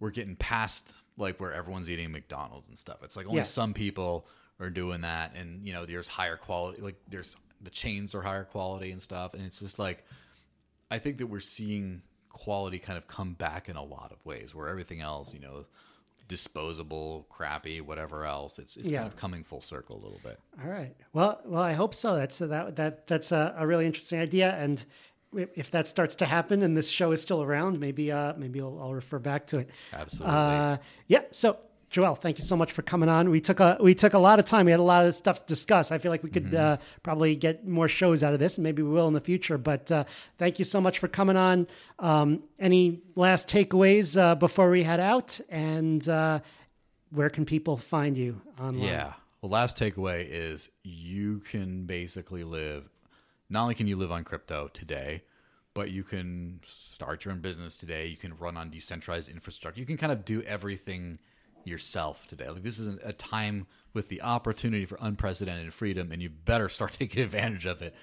we're getting past like where everyone's eating McDonald's and stuff. It's like only Yeah. some people are doing that, and you know, there's higher quality. Like there's the chains are higher quality and stuff, and it's just like I think that we're seeing quality kind of come back in a lot of ways, where everything else, you know, disposable, crappy, whatever else, it's it's Yeah. kind of coming full circle a little bit. All right. Well, well, I hope so. That's that that that's a, a really interesting idea, and if if that starts to happen and this show is still around, maybe uh maybe I'll, I'll refer back to it. Absolutely. Uh, yeah. So, Joel, thank you so much for coming on. We took a we took a lot of time. We had a lot of stuff to discuss. I feel like we could uh, probably get more shows out of this, and maybe we will in the future. But uh, thank you so much for coming on. Um, any last takeaways uh, before we head out? And uh, where can people find you online? Yeah. Well, last takeaway is you can basically live. Not only can you live on crypto today, but you can start your own business today. You can run on decentralized infrastructure. You can kind of do everything yourself today. Like this is a time with the opportunity for unprecedented freedom, and you better start <laughs> taking advantage of it,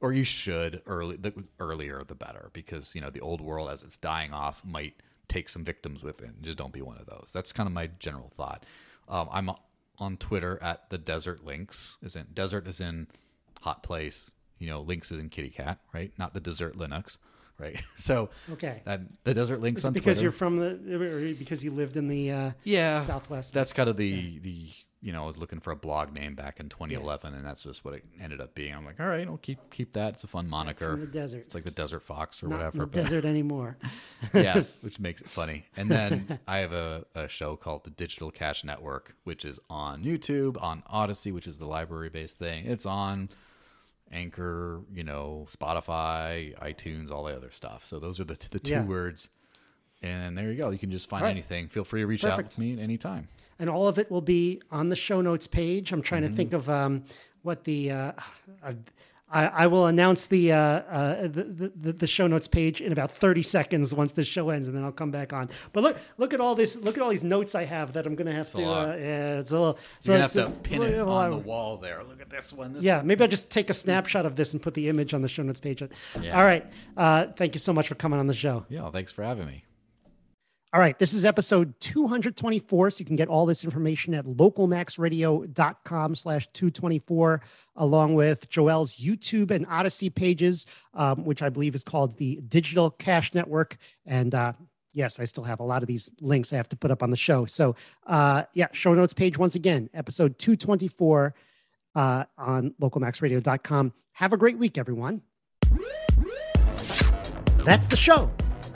or you should early. The earlier, the better, because you know the old world as it's dying off might take some victims with it. Just don't be one of those. That's kind of my general thought. Um, I'm on Twitter at the Desert Lynx. Is in desert is in hot place. You know, Lynx is in kitty cat, right? Not the dessert Linux. Right? <laughs> So Okay. that, the desert Lynx Is on because Twitter. you're from the or because you lived in the uh, yeah Southwest. That's kind of the the you know I was looking for a blog name back in 2011, and that's just what it ended up being. I'm like, all right, I'll keep keep that. It's a fun moniker. from the desert. It's like the Desert Fox or Not whatever. the desert anymore. <laughs> <laughs> yes, which makes it funny. And then I have a, a show called the Digital Cash Network, which is on YouTube, on Odysee, which is the LBRY based thing. It's on Anchor, you know, Spotify, iTunes, all the other stuff. So those are the, the two Yeah. words. And there you go. You can just find right. anything. Feel free to reach out Perfect. with me at any time. and all of it will be on the show notes page. I'm trying Mm-hmm. to think of um, what the uh, <sighs> I, I I will announce the, uh, uh, the, the the show notes page in about 30 seconds once the show ends, and then I'll come back on. But look look at all this look at all these notes I have that I'm gonna have a to. Uh, yeah, it's a little. So You're gonna have to pin it on the wall there. Look at this one. This Yeah, maybe I'll just take a <laughs> snapshot of this and put the image on the show notes page. Yeah. All right. Uh, thank you so much for coming on the show. Yeah, thanks for having me. All right, this is episode 224. So you can get all this information at localmaxradio.com slash 224, along with Joel's YouTube and Odysee pages, um, which I believe is called the Digital Cash Network. And uh, yes, I still have a lot of these links I have to put up on the show. So uh, yeah, show notes page once again, episode 224 uh, on localmaxradio.com. Have a great week, everyone. That's the show.